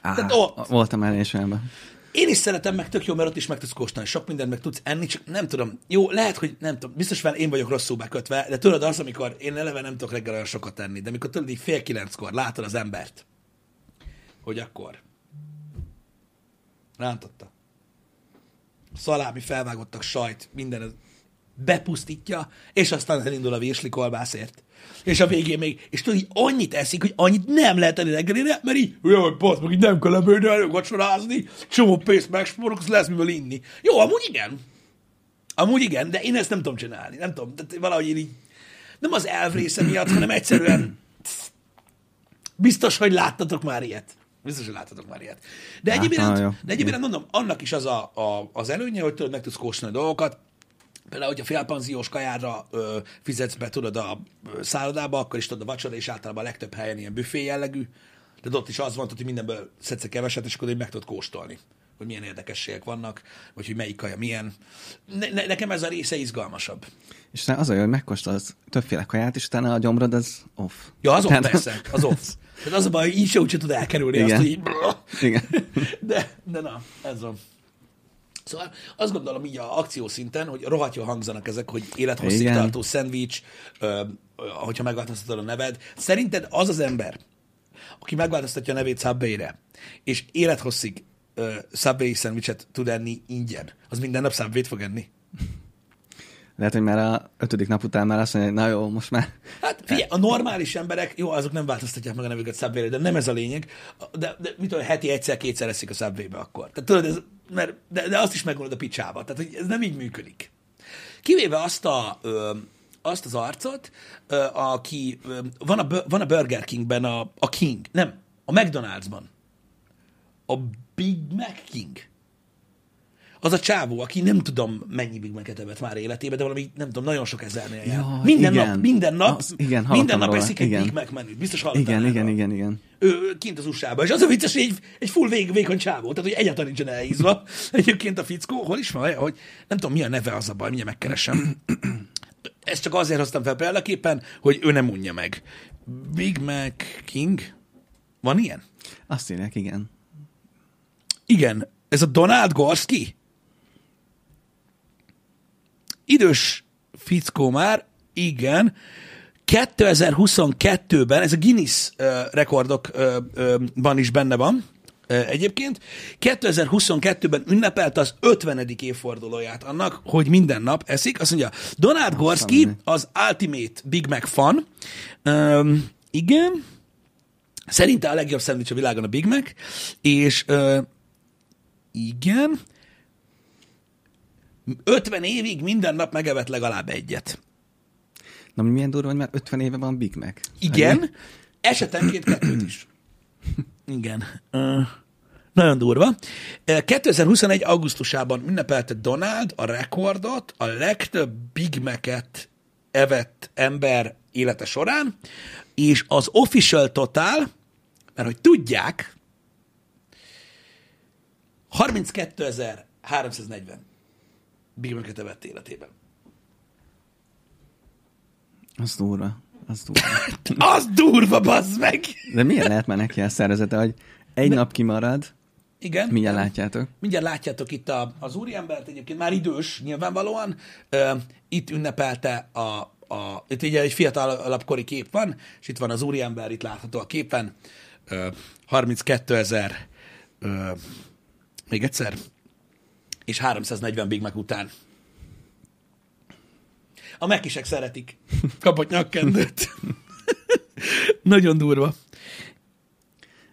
Á, Tehát ott- voltam el is olyanban. Én is szeretem, meg tök jó, mert ott is meg tudsz kóstolni, sok mindent meg tudsz enni, csak nem tudom. Jó, lehet, hogy nem tudom, biztos fel én vagyok rosszul bekötve, de tudod az, amikor én eleve nem tudok reggel olyan sokat tenni, de amikor tudod így fél kilenckor látod az embert, hogy akkor rántotta. Szalámi, felvágottak sajt, minden bepusztítja, és aztán elindul a virsli kolbászért. És a végén még, és tudod, így annyit eszik, hogy annyit nem lehet enni reggelire, mert így, jaj, passz, meg így nem kell ebédelni, vacsorázni, csomó pénzt megspórolok, lesz mivel inni. Jó, amúgy igen. Amúgy igen, de én ezt nem tudom csinálni. Nem tudom, tehát valahogy én így, nem az elv része miatt, hanem egyszerűen biztos, hogy láttatok már ilyet. Biztos, hogy láttatok már ilyet. De egyéb iránt, de egyéb iránt mondom, annak is az a, a, az előnye, hogy tudod, meg tudsz kóstolni dolgokat, Például, hogyha félpanziós kajára ö, fizetsz be, tudod, a ö, szállodába, akkor is tudod, a vacsora és általában a legtöbb helyen ilyen büfé jellegű, de ott is az van, hogy mindenből szedsz keveset, és akkor meg tudod kóstolni, hogy milyen érdekességek vannak, vagy hogy melyik kaja milyen. Ne, ne, nekem ez a része izgalmasabb. És az a jó, hogy megkóstolsz többféle kaját, és utána a gyomrod az off. Ja, az off, persze, az off. Tehát az a baj, hogy így se úgy se tud elkerülni Igen. azt, hogy így... Igen. De, de na, ez van. Szóval azt gondolom így a akciószinten, hogy rohadt jól hangzanak ezek, hogy élethosszig Igen. tartó szendvics, ö, hogyha megváltoztatod a neved. Szerinted az az ember, aki megváltoztatja a nevét Subway-re, és élethosszig ö, Subway szendvicset tud enni ingyen, az minden nap Subway-t fog enni? Lehet, hogy már a ötödik nap után már azt mondja, hogy na jó, most már Hát Figyelj, a normális emberek, jó, azok nem változtatják meg a nevüket subway de nem ez a lényeg. De, de mit tudom, heti egyszer-kétszer eszik a subway akkor. Tehát tudod, ez, mert, de, de azt is megmondod a picsába. Tehát, hogy ez nem így működik. Kivéve azt a, ö, azt az arcot, ö, aki ö, van, a, van a Burger Kingben a, a King, nem, a McDonald'sban. A Big Mac King. Az a csávó, aki nem tudom mennyi Big evett már életében, de valami, nem tudom, nagyon sok ezernél jár. Ja, minden igen. nap, minden nap, Az- igen, minden hallottam nap róla, eszik egy igen. Big Mac menüt. Biztos hallottál Igen, igen, igen, igen. Ő kint az USA-ban, és az a vicces, hogy egy, egy full vég, vékony csávó, tehát hogy egyáltalán nincsen elhízva. Egyébként a fickó, hol is van, hogy nem tudom, mi a neve az a baj, mindjárt megkeresem. Ezt csak azért hoztam fel példaképpen, hogy ő nem unja meg. Big Mac King? Van ilyen? Azt írják, igen. Igen, ez a Donald Gorski. Idős fickó már, igen. 2022-ben, ez a Guinness uh, rekordokban is benne van, uh, egyébként. 2022-ben ünnepelte az 50. évfordulóját annak, hogy minden nap eszik. Azt mondja, Donald Gorski az Ultimate Big Mac fan. Um, igen. Szerinte a legjobb szendvics a világon a Big Mac, és uh, igen, 50 évig minden nap megevett legalább egyet. Na, milyen durva, hogy már 50 éve van Big Mac. Igen, esetenként kettőt is. Igen. Uh, nagyon durva. Uh, 2021. augusztusában ünnepelte Donald a rekordot, a legtöbb Big Mac-et evett ember élete során, és az official total, mert hogy tudják, 32.340 Big Mac-et evett életében. Az durva. Az durva. Az durva, bazd meg! De milyen lehet már neki a szervezete, hogy egy nap kimarad, Igen. mindjárt látjátok. Mindjárt látjátok itt a, az úriembert, egyébként már idős, nyilvánvalóan. Ö, itt ünnepelte a, a, itt ugye egy fiatalabb kori kép van, és itt van az úriember, itt látható a képen. Ö, 32 ezer, még egyszer, és 340 Big Mac után. A mekisek szeretik. Kapott nyakkendőt. Nagyon durva.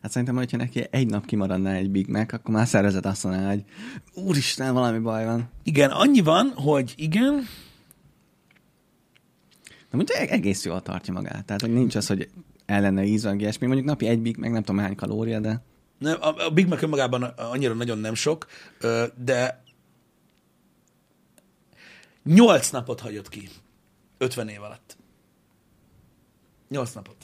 Hát szerintem, hogyha neki egy nap kimaradna egy Big Mac, akkor már szervezet azt mondaná, hogy úristen, valami baj van. Igen, annyi van, hogy igen, De mondjuk eg- egész jól tartja magát. Tehát, hogy nincs az, hogy ellene ízva, meg ilyesmi. Mondjuk napi egy Big Mac, nem tudom hány kalória, de Nem, a, Big Mac önmagában annyira nagyon nem sok, de 8 napot hagyott ki 50 év alatt. 8 napot.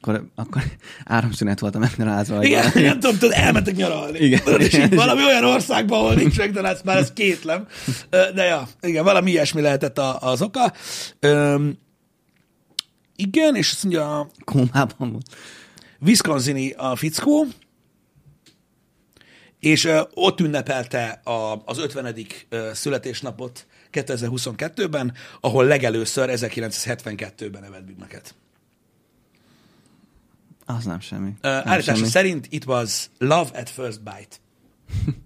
akkor, akkor áramszünet volt a McDonald's-ban. Igen, nem tudom, tudod, elmentek nyaralni. Igen. Tudod, és így valami olyan országban, ahol nincs McDonald's, már ez kétlem. De ja, igen, valami ilyesmi lehetett a, az oka. Öm, igen, és azt mondja, Kómában volt. Wisconsini a fickó, és ö, ott ünnepelte a, az 50. ö, születésnapot 2022-ben, ahol legelőször 1972-ben evett Mac-et. Az nem semmi. Ö, nem Állítása semmi. szerint it was love at first bite.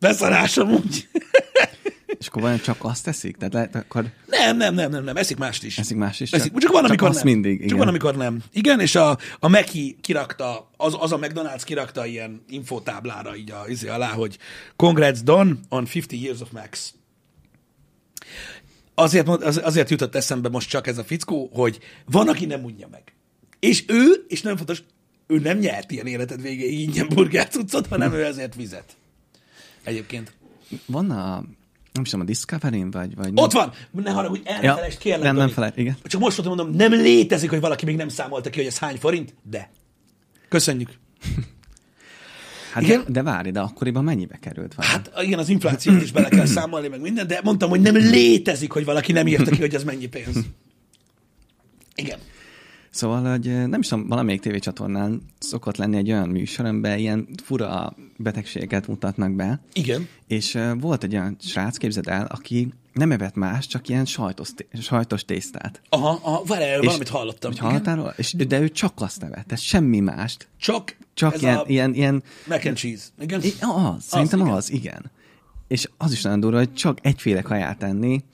Beszarásom úgy. És akkor vajon csak azt teszik? Tehát lehet, akkor Nem, nem, nem, nem, nem, eszik mást is. eszik más is? Eszik, csak van, csak amikor nem. mindig, Csak igen. van, amikor nem. Igen, és a, a Meki kirakta, az, az a McDonald's kirakta ilyen infotáblára így a, izé alá, hogy Congrats Don on 50 years of Max. Azért, az- azért jutott eszembe most csak ez a fickó, hogy van, aki nem unja meg. És ő, és nem fontos, ő nem nyert ilyen életed végéig ingyen burgert cuccot, hanem ő ezért vizet. Egyébként. Van a, nem is tudom, a Discovery-n, vagy, vagy Ott van! Ne haragudj, el Ja, felejtsd, kérlek. nem, nem felejt, igen. Csak most mondom, nem létezik, hogy valaki még nem számolta ki, hogy ez hány forint, de. Köszönjük. Hát Igen? De, de várj, de akkoriban mennyibe került valami? Hát igen, az inflációt is bele kell számolni, meg minden, de mondtam, hogy nem létezik, hogy valaki nem írta ki, hogy ez mennyi pénz. Igen. Szóval, hogy nem is tudom, valamelyik tévécsatornán szokott lenni egy olyan műsor, amiben ilyen fura betegségeket mutatnak be, Igen. és volt egy olyan srác, képzeld el, aki nem evett más, csak ilyen sajtos, sajtos tésztát. Aha, aha várjál, valamit hallottam. Hogy hallottál? És, de ő csak azt evett, tehát semmi mást. Csak, Csak ez ilyen, a ilyen, ilyen mac and cheese. Igen. I- Az, szerintem igen. az, igen. És az is nagyon durva, hogy csak egyféle kaját enni,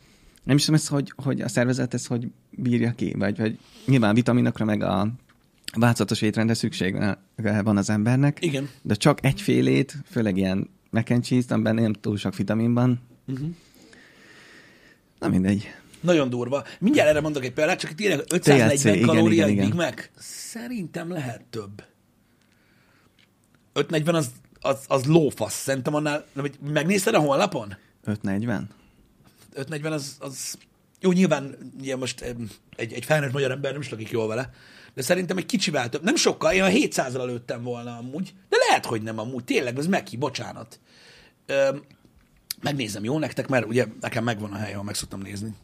Nem is tudom ezt, hogy, hogy a szervezet ezt hogy bírja ki, vagy, vagy nyilván vitaminokra meg a változatos étrendre szükség van az embernek, Igen. de csak egyfélét, főleg ilyen mac and cheese, amiben nem túl sok vitamin van. Uh-huh. Na mindegy. Nagyon durva. Mindjárt erre mondok egy példát, csak itt írják 540 THC, igen, kalória igen, igen. Big Mac. Szerintem lehet több. 540 az, az, az lófasz. Szerintem annál, megnézted a honlapon? 540? 540 az, az jó, nyilván ugye most egy, egy felnőtt magyar ember nem is lakik jól vele, de szerintem egy kicsivel több. Nem sokkal, én a 700-ra lőttem volna amúgy, de lehet, hogy nem amúgy. Tényleg, ez meki, bocsánat. Öm, megnézem, jó nektek, mert ugye nekem megvan a hely, ahol meg szoktam nézni.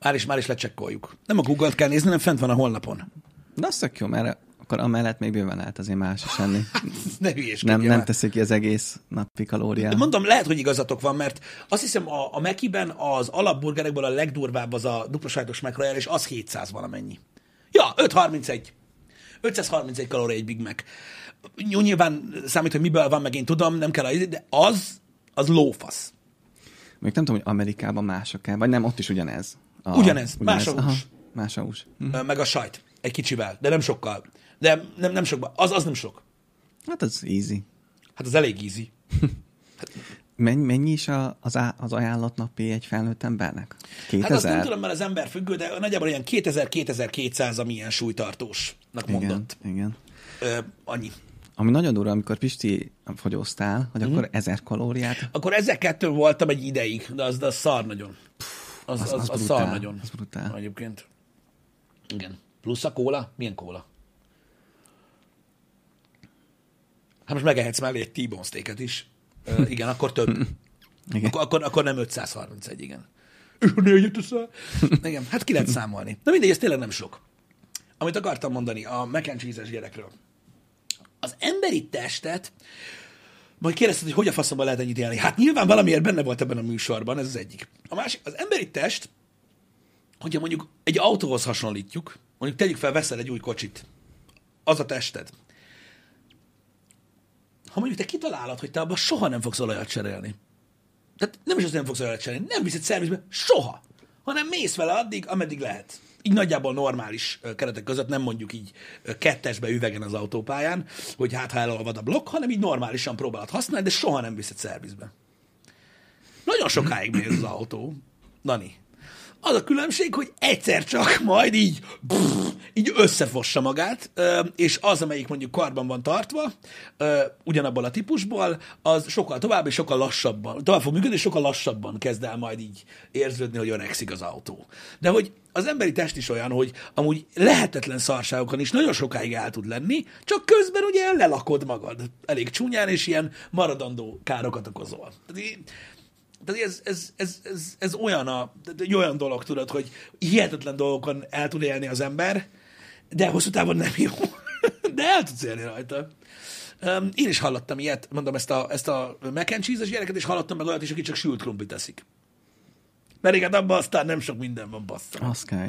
Már is, már is lecsekkoljuk. Nem a Google-t kell nézni, hanem fent van a honlapon. De az tök jó, mert akkor amellett még bőven lehet azért más is enni. Ne Nem, nem már. teszik ki az egész napi kalóriát. Mondom, lehet, hogy igazatok van, mert azt hiszem a, a Mekiben az alapburgerekből a legdurvább az a dupla sajtos McRoyal, és az 700 valamennyi. Ja, 531. 531 kalória egy Big Mac. Nyilván számít, hogy miből van, meg én tudom, nem kell, a- de az, az lófasz. Még nem tudom, hogy Amerikában mások el, vagy nem, ott is ugyanez. A, Ugyanez, más a hús. Aha, más a hús. Ö, Meg a sajt. Egy kicsivel, de nem sokkal. De nem, nem sokban. Az, az nem sok. Hát az easy. Hát az elég easy. Mennyi, mennyi is a, az, á, az ajánlott napi egy felnőtt embernek? 2000? Hát azt nem tudom, mert az ember függő, de nagyjából ilyen 2000-2200, ami ilyen súlytartósnak igen, mondott. igen. Ö, annyi. Ami nagyon durva, amikor Pisti fogyóztál, hogy Mhm. akkor ezer kalóriát, Akkor ezzel kettő voltam egy ideig, de az, de az szar nagyon. Az, az, az, az, szar brutál, nagyon. Az brutál. Egyébként. Igen. Plusz a kóla? Milyen kóla? Hát most megehetsz mellé egy T-bone steaket is. Ö, igen, akkor több. Igen. Akkor, akkor, akkor nem 531, igen. És a négyet. Igen, hát ki lehet számolni. De mindegy, ez tényleg nem sok. Amit akartam mondani a mac and gyerekről. Az emberi testet, majd kérdezted, hogy hogy a faszomban lehet ennyit élni. Hát nyilván valamiért benne volt ebben a műsorban, ez az egyik. A másik, az emberi test, hogyha mondjuk egy autóhoz hasonlítjuk, mondjuk tegyük fel, veszel egy új kocsit, az a tested. Ha mondjuk te kitalálod, hogy te abban soha nem fogsz olajat cserélni, tehát nem is azt nem fogsz olajat cserélni, nem viszed szervizbe soha, hanem mész vele addig, ameddig lehet. Így nagyjából normális keretek között, nem mondjuk így kettesbe üvegen az autópályán, hogy hát ha elolvad a blokk, hanem így normálisan próbálod használni, de soha nem viszed szervizbe. Nagyon sokáig mész az autó, Dani. Az a különbség, hogy egyszer csak majd így, brrr, így összefossa magát, és az, amelyik mondjuk karban van tartva, ugyanabból a típusból, az sokkal tovább és sokkal lassabban, tovább fog működni, és sokkal lassabban kezd el majd így érződni, hogy öregszik az autó. De hogy az emberi test is olyan, hogy amúgy lehetetlen szarságokon is nagyon sokáig el tud lenni, csak közben ugye lelakod magad elég csúnyán, és ilyen maradandó károkat okozol. Tehát ez, ez, ez, ez, ez olyan, a, egy olyan dolog, tudod, hogy hihetetlen dolgokon el tud élni az ember, de hosszú távon nem jó. De el tudsz élni rajta. Um, én is hallottam ilyet, mondom, ezt a, ezt a mac and cheese-es gyereket, és hallottam meg olyat is, aki csak sült krumplit teszik. Mert igen, abban aztán nem sok minden van, bassza. Az kell.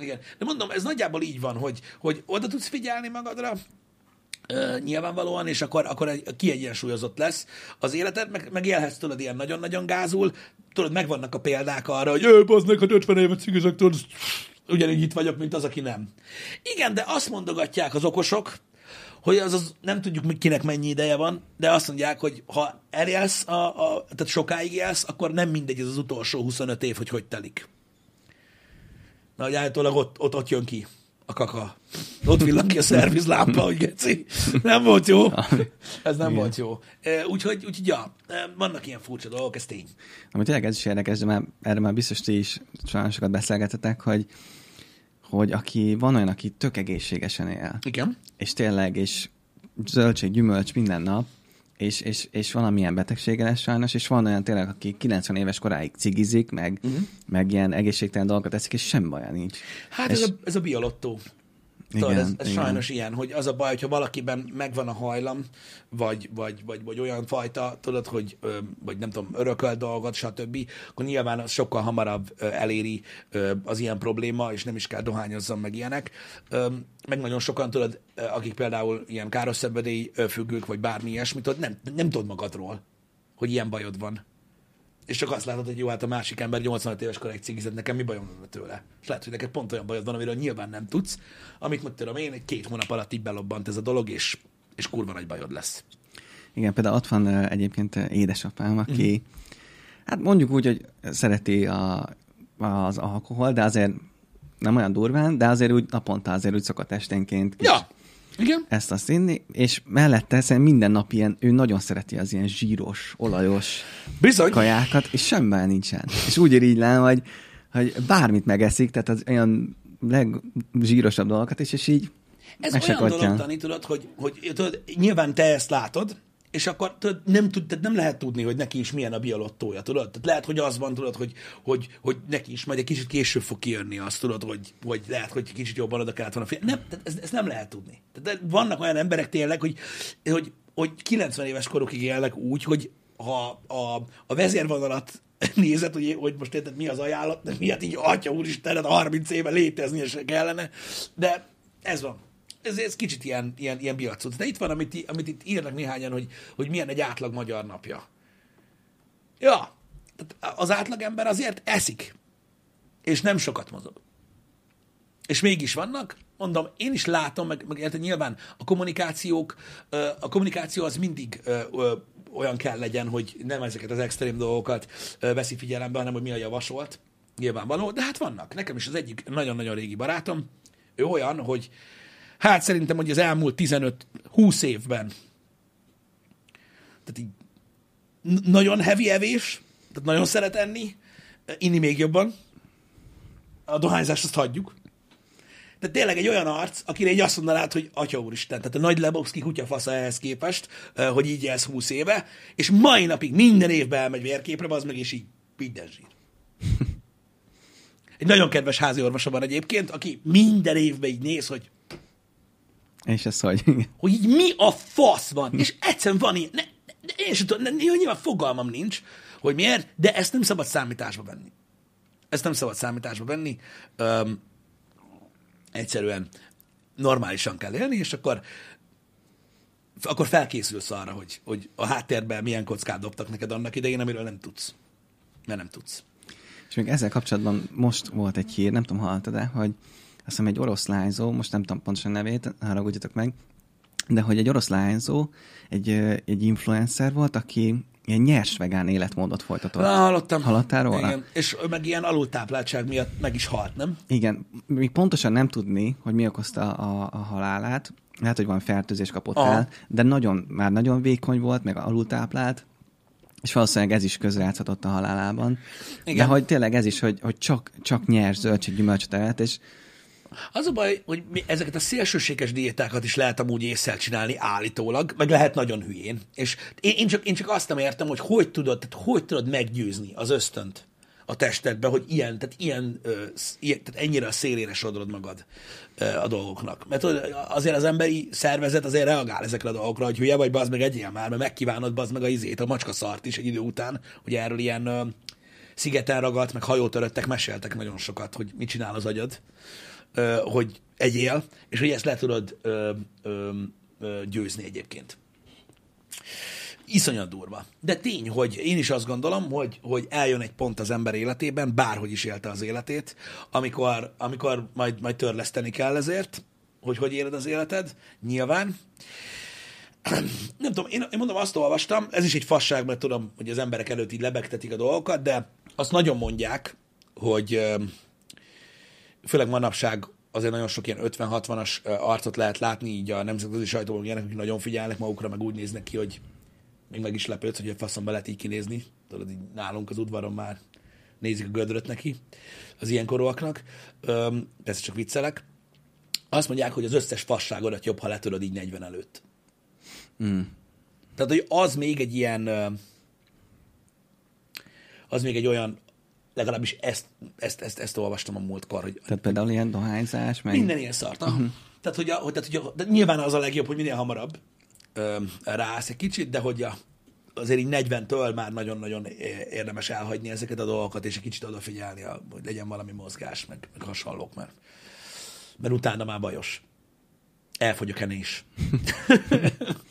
Igen. De mondom, ez nagyjából így van, hogy, hogy oda tudsz figyelni magadra, Uh, nyilvánvalóan, és akkor, akkor egy, kiegyensúlyozott lesz az életed, meg, meg élhetsz tudod ilyen nagyon-nagyon gázul, tudod, megvannak a példák arra, hogy ő, bazdnek, hát 50 évet cigizek, tudod, ugyanígy itt vagyok, mint az, aki nem. Igen, de azt mondogatják az okosok, hogy az, az nem tudjuk, kinek mennyi ideje van, de azt mondják, hogy ha elélsz, a, a, tehát sokáig élsz, akkor nem mindegy ez az utolsó 25 év, hogy hogy telik. Na, hogy állítólag ott, ott, ott jön ki a kaka. Ott villan ki a szervizlámpa, hogy geci. Nem volt jó. Ez nem volt jó. Úgyhogy, úgyhogy ja, vannak ilyen furcsa dolgok, ez tény. Ami tényleg ez is érdekes, de már, erre már biztos ti is nagyon sokat beszélgetetek, hogy, hogy aki van olyan, aki tök egészségesen él, Igen. és tényleg, és zöldség, gyümölcs minden nap, és, és, és valamilyen betegsége lesz sajnos, és van olyan tényleg, aki 90 éves koráig cigizik, meg, uh-huh. meg ilyen egészségtelen dolgokat teszik, és sem baja nincs. Hát és, ez a, ez a biolottó. Tudod, Igen, ez, ez igen. sajnos ilyen, hogy az a baj, hogyha valakiben megvan a hajlam, vagy, vagy, vagy, vagy olyan fajta, tudod, hogy vagy nem tudom, örököl dolgot, stb., akkor nyilván az sokkal hamarabb eléri az ilyen probléma, és nem is kell dohányozzon meg ilyenek. Meg nagyon sokan, tudod, akik például ilyen káros szenvedély függők, vagy bármi ilyesmit, tudod, nem, nem tudod magadról, hogy ilyen bajod van. És csak azt látod, hogy jó, hát a másik ember 85 éves koráig cigizett, nekem mi bajom van tőle. És lehet, hogy neked pont olyan bajod van, amiről nyilván nem tudsz, amit meg tudom én, két hónap alatt így belobbant ez a dolog, és, és kurva nagy bajod lesz. Igen, például ott van egyébként édesapám, aki, mm. hát mondjuk úgy, hogy szereti a, az alkohol, de azért nem olyan durván, de azért úgy naponta azért úgy szokott esténként kis Ja, igen. ezt azt inni, és mellette szerintem minden nap ilyen, ő nagyon szereti az ilyen zsíros, olajos Bizony. kajákat, és semmi baj nincsen. És úgy irigylem, hogy, hogy bármit megeszik, tehát az olyan legzsírosabb dolgokat is, és így Ez olyan dolog. Dani, tudod, hogy, hogy tudod, nyilván te ezt látod, és akkor tudod, nem, tud, tehát nem lehet tudni, hogy neki is milyen a biolottója, tudod? Tehát lehet, hogy az van, tudod, hogy, hogy, hogy neki is majd egy kicsit később fog kijönni azt, tudod, hogy, hogy lehet, hogy kicsit jobban oda kellett volna. Nem, tehát ezt, ezt, nem lehet tudni. Tehát vannak olyan emberek tényleg, hogy, hogy, hogy 90 éves korukig élnek úgy, hogy ha a, a vezérvonalat nézed, hogy, hogy most érted, mi az ajánlat, de miatt így, atya úristen, hát 30 éve létezni se kellene, de ez van. Ez, ez kicsit ilyen, ilyen, ilyen biacot. De itt van, amit, amit itt írnak néhányan, hogy, hogy milyen egy átlag magyar napja. Ja, az átlagember azért eszik, és nem sokat mozog. És mégis vannak, mondom, én is látom, meg, meg érted, nyilván a kommunikációk, a kommunikáció az mindig olyan kell legyen, hogy nem ezeket az extrém dolgokat veszi figyelembe, hanem hogy mi a javasolt. Nyilvánvaló, de hát vannak. Nekem is az egyik nagyon-nagyon régi barátom, ő olyan, hogy hát szerintem, hogy az elmúlt 15-20 évben tehát így nagyon heavy evés, tehát nagyon szeret enni, inni még jobban. A dohányzást azt hagyjuk. Tehát tényleg egy olyan arc, akire így azt mondanád, hogy atya úristen, tehát a nagy Lebowski kutyafasza ehhez képest, hogy így ez 20 éve, és mai napig minden évben elmegy vérképre, az meg, és így minden zsír. Egy nagyon kedves házi orvosa van egyébként, aki minden évben így néz, hogy és ez hogy hogy így mi a fasz van, és egyszerűen van ilyen, ne, ne, én sem tudom, ne, nyilván fogalmam nincs, hogy miért, de ezt nem szabad számításba venni. Ezt nem szabad számításba venni. Öm, egyszerűen normálisan kell élni, és akkor akkor felkészülsz arra, hogy, hogy a háttérben milyen kockát dobtak neked annak idején, amiről nem tudsz. Mert nem tudsz. És még ezzel kapcsolatban most volt egy hír, nem tudom, hallottad-e, hogy azt hiszem egy orosz lányzó, most nem tudom pontosan nevét, haragudjatok meg, de hogy egy orosz lányzó, egy, egy influencer volt, aki ilyen nyers vegán életmódot folytatott. Na, hallottam. Hallottál róla? Igen. És meg ilyen alultápláltság miatt meg is halt, nem? Igen, még pontosan nem tudni, hogy mi okozta a, a halálát. Lehet, hogy van fertőzés kapott Aha. el, de nagyon, már nagyon vékony volt, meg alultáplált, és valószínűleg ez is közrejátszhatott a halálában. Igen. De hogy tényleg ez is, hogy, hogy csak, csak nyers zöldség, gyümölcsöt evett, és Az a baj, hogy mi ezeket a szélsőséges diétákat is lehet amúgy észsel csinálni állítólag, meg lehet nagyon hülyén. És én, én, csak, én csak azt nem értem, hogy hogy tudod, tehát hogy tudod meggyőzni az ösztönt a testedbe, hogy ilyen, tehát, ilyen, ö, ilyen, tehát ennyire a szélére sodrod magad ö, a dolgoknak. Mert azért az emberi szervezet azért reagál ezekre a dolgokra, hogy hülye vagy, bazd meg egyél már, mert megkívánod bazd meg a izét, a macska szart is egy idő után, hogy erről ilyen ö, szigeten ragadt, meg hajótöröttek, meséltek nagyon sokat, hogy mit csinál az agyad hogy egyél, és hogy ezt le tudod ö, ö, ö, győzni egyébként. Iszonyat durva. De tény, hogy én is azt gondolom, hogy, hogy eljön egy pont az ember életében, bárhogy is élte az életét, amikor, amikor majd, majd törleszteni kell ezért, hogy hogy éled az életed, nyilván. Nem tudom, én, én mondom, azt olvastam, ez is egy fasság, mert tudom, hogy az emberek előtt így lebegtetik a dolgokat, de azt nagyon mondják, hogy főleg manapság azért nagyon sok ilyen 50-60-as ö, arcot lehet látni így a nemzetközi sajtóban, ilyenek, akik nagyon figyelnek magukra, meg úgy néznek ki, hogy még meg is lepődsz, hogy a faszomba lehet így kinézni. Tudod, így nálunk az udvaron már nézik a gödröt neki az ilyen korúaknak. Öm, persze csak viccelek. Azt mondják, hogy az összes fasságodat jobb, ha letöröd így 40 előtt. mm, Tehát, hogy az még egy ilyen, az még egy olyan, legalábbis ezt, ezt, ezt, ezt olvastam a múltkor, hogy tehát például ilyen dohányzás, meg minden ilyen szart. Uh-huh. Tehát, hogy, a, hogy, tehát, hogy a, de nyilván az a legjobb, hogy minél hamarabb ráállsz egy kicsit, de hogy a, azért így 40-től már nagyon-nagyon érdemes elhagyni ezeket a dolgokat, és egy kicsit odafigyelni, a, hogy legyen valami mozgás, meg, meg hasonlók, mert, mert utána már bajos. Elfogy a kenés.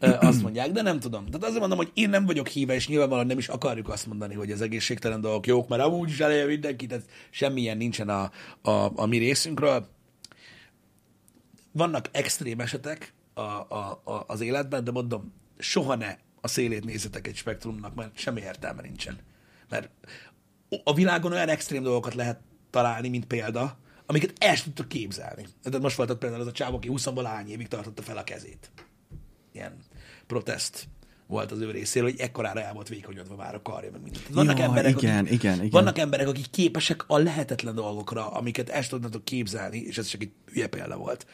Azt mondják, de nem tudom. Tehát azért mondom, hogy én nem vagyok híve, és nyilvánvalóan nem is akarjuk azt mondani, hogy az egészségtelen dolgok jók, mert amúgy is eleje mindenki, tehát semmilyen nincsen a, a, a mi részünkről. Vannak extrém esetek a, a, a, az életben, de mondom, soha ne a szélét nézzetek egy spektrumnak, mert semmi értelme nincsen. Mert a világon olyan extrém dolgokat lehet találni, mint példa, amiket el sem tudtok képzelni. Tehát most volt ott például az a csávó, aki 20 lány évig tartotta fel a kezét. Ilyen protest volt az ő részéről, hogy ekkorára el volt vékonyodva már a karja, meg mindent. Vannak, Ja, emberek, igen, akik, igen, igen. vannak emberek, akik képesek a lehetetlen dolgokra, amiket el tudnátok képzelni, és ez csak egy hülye példa volt.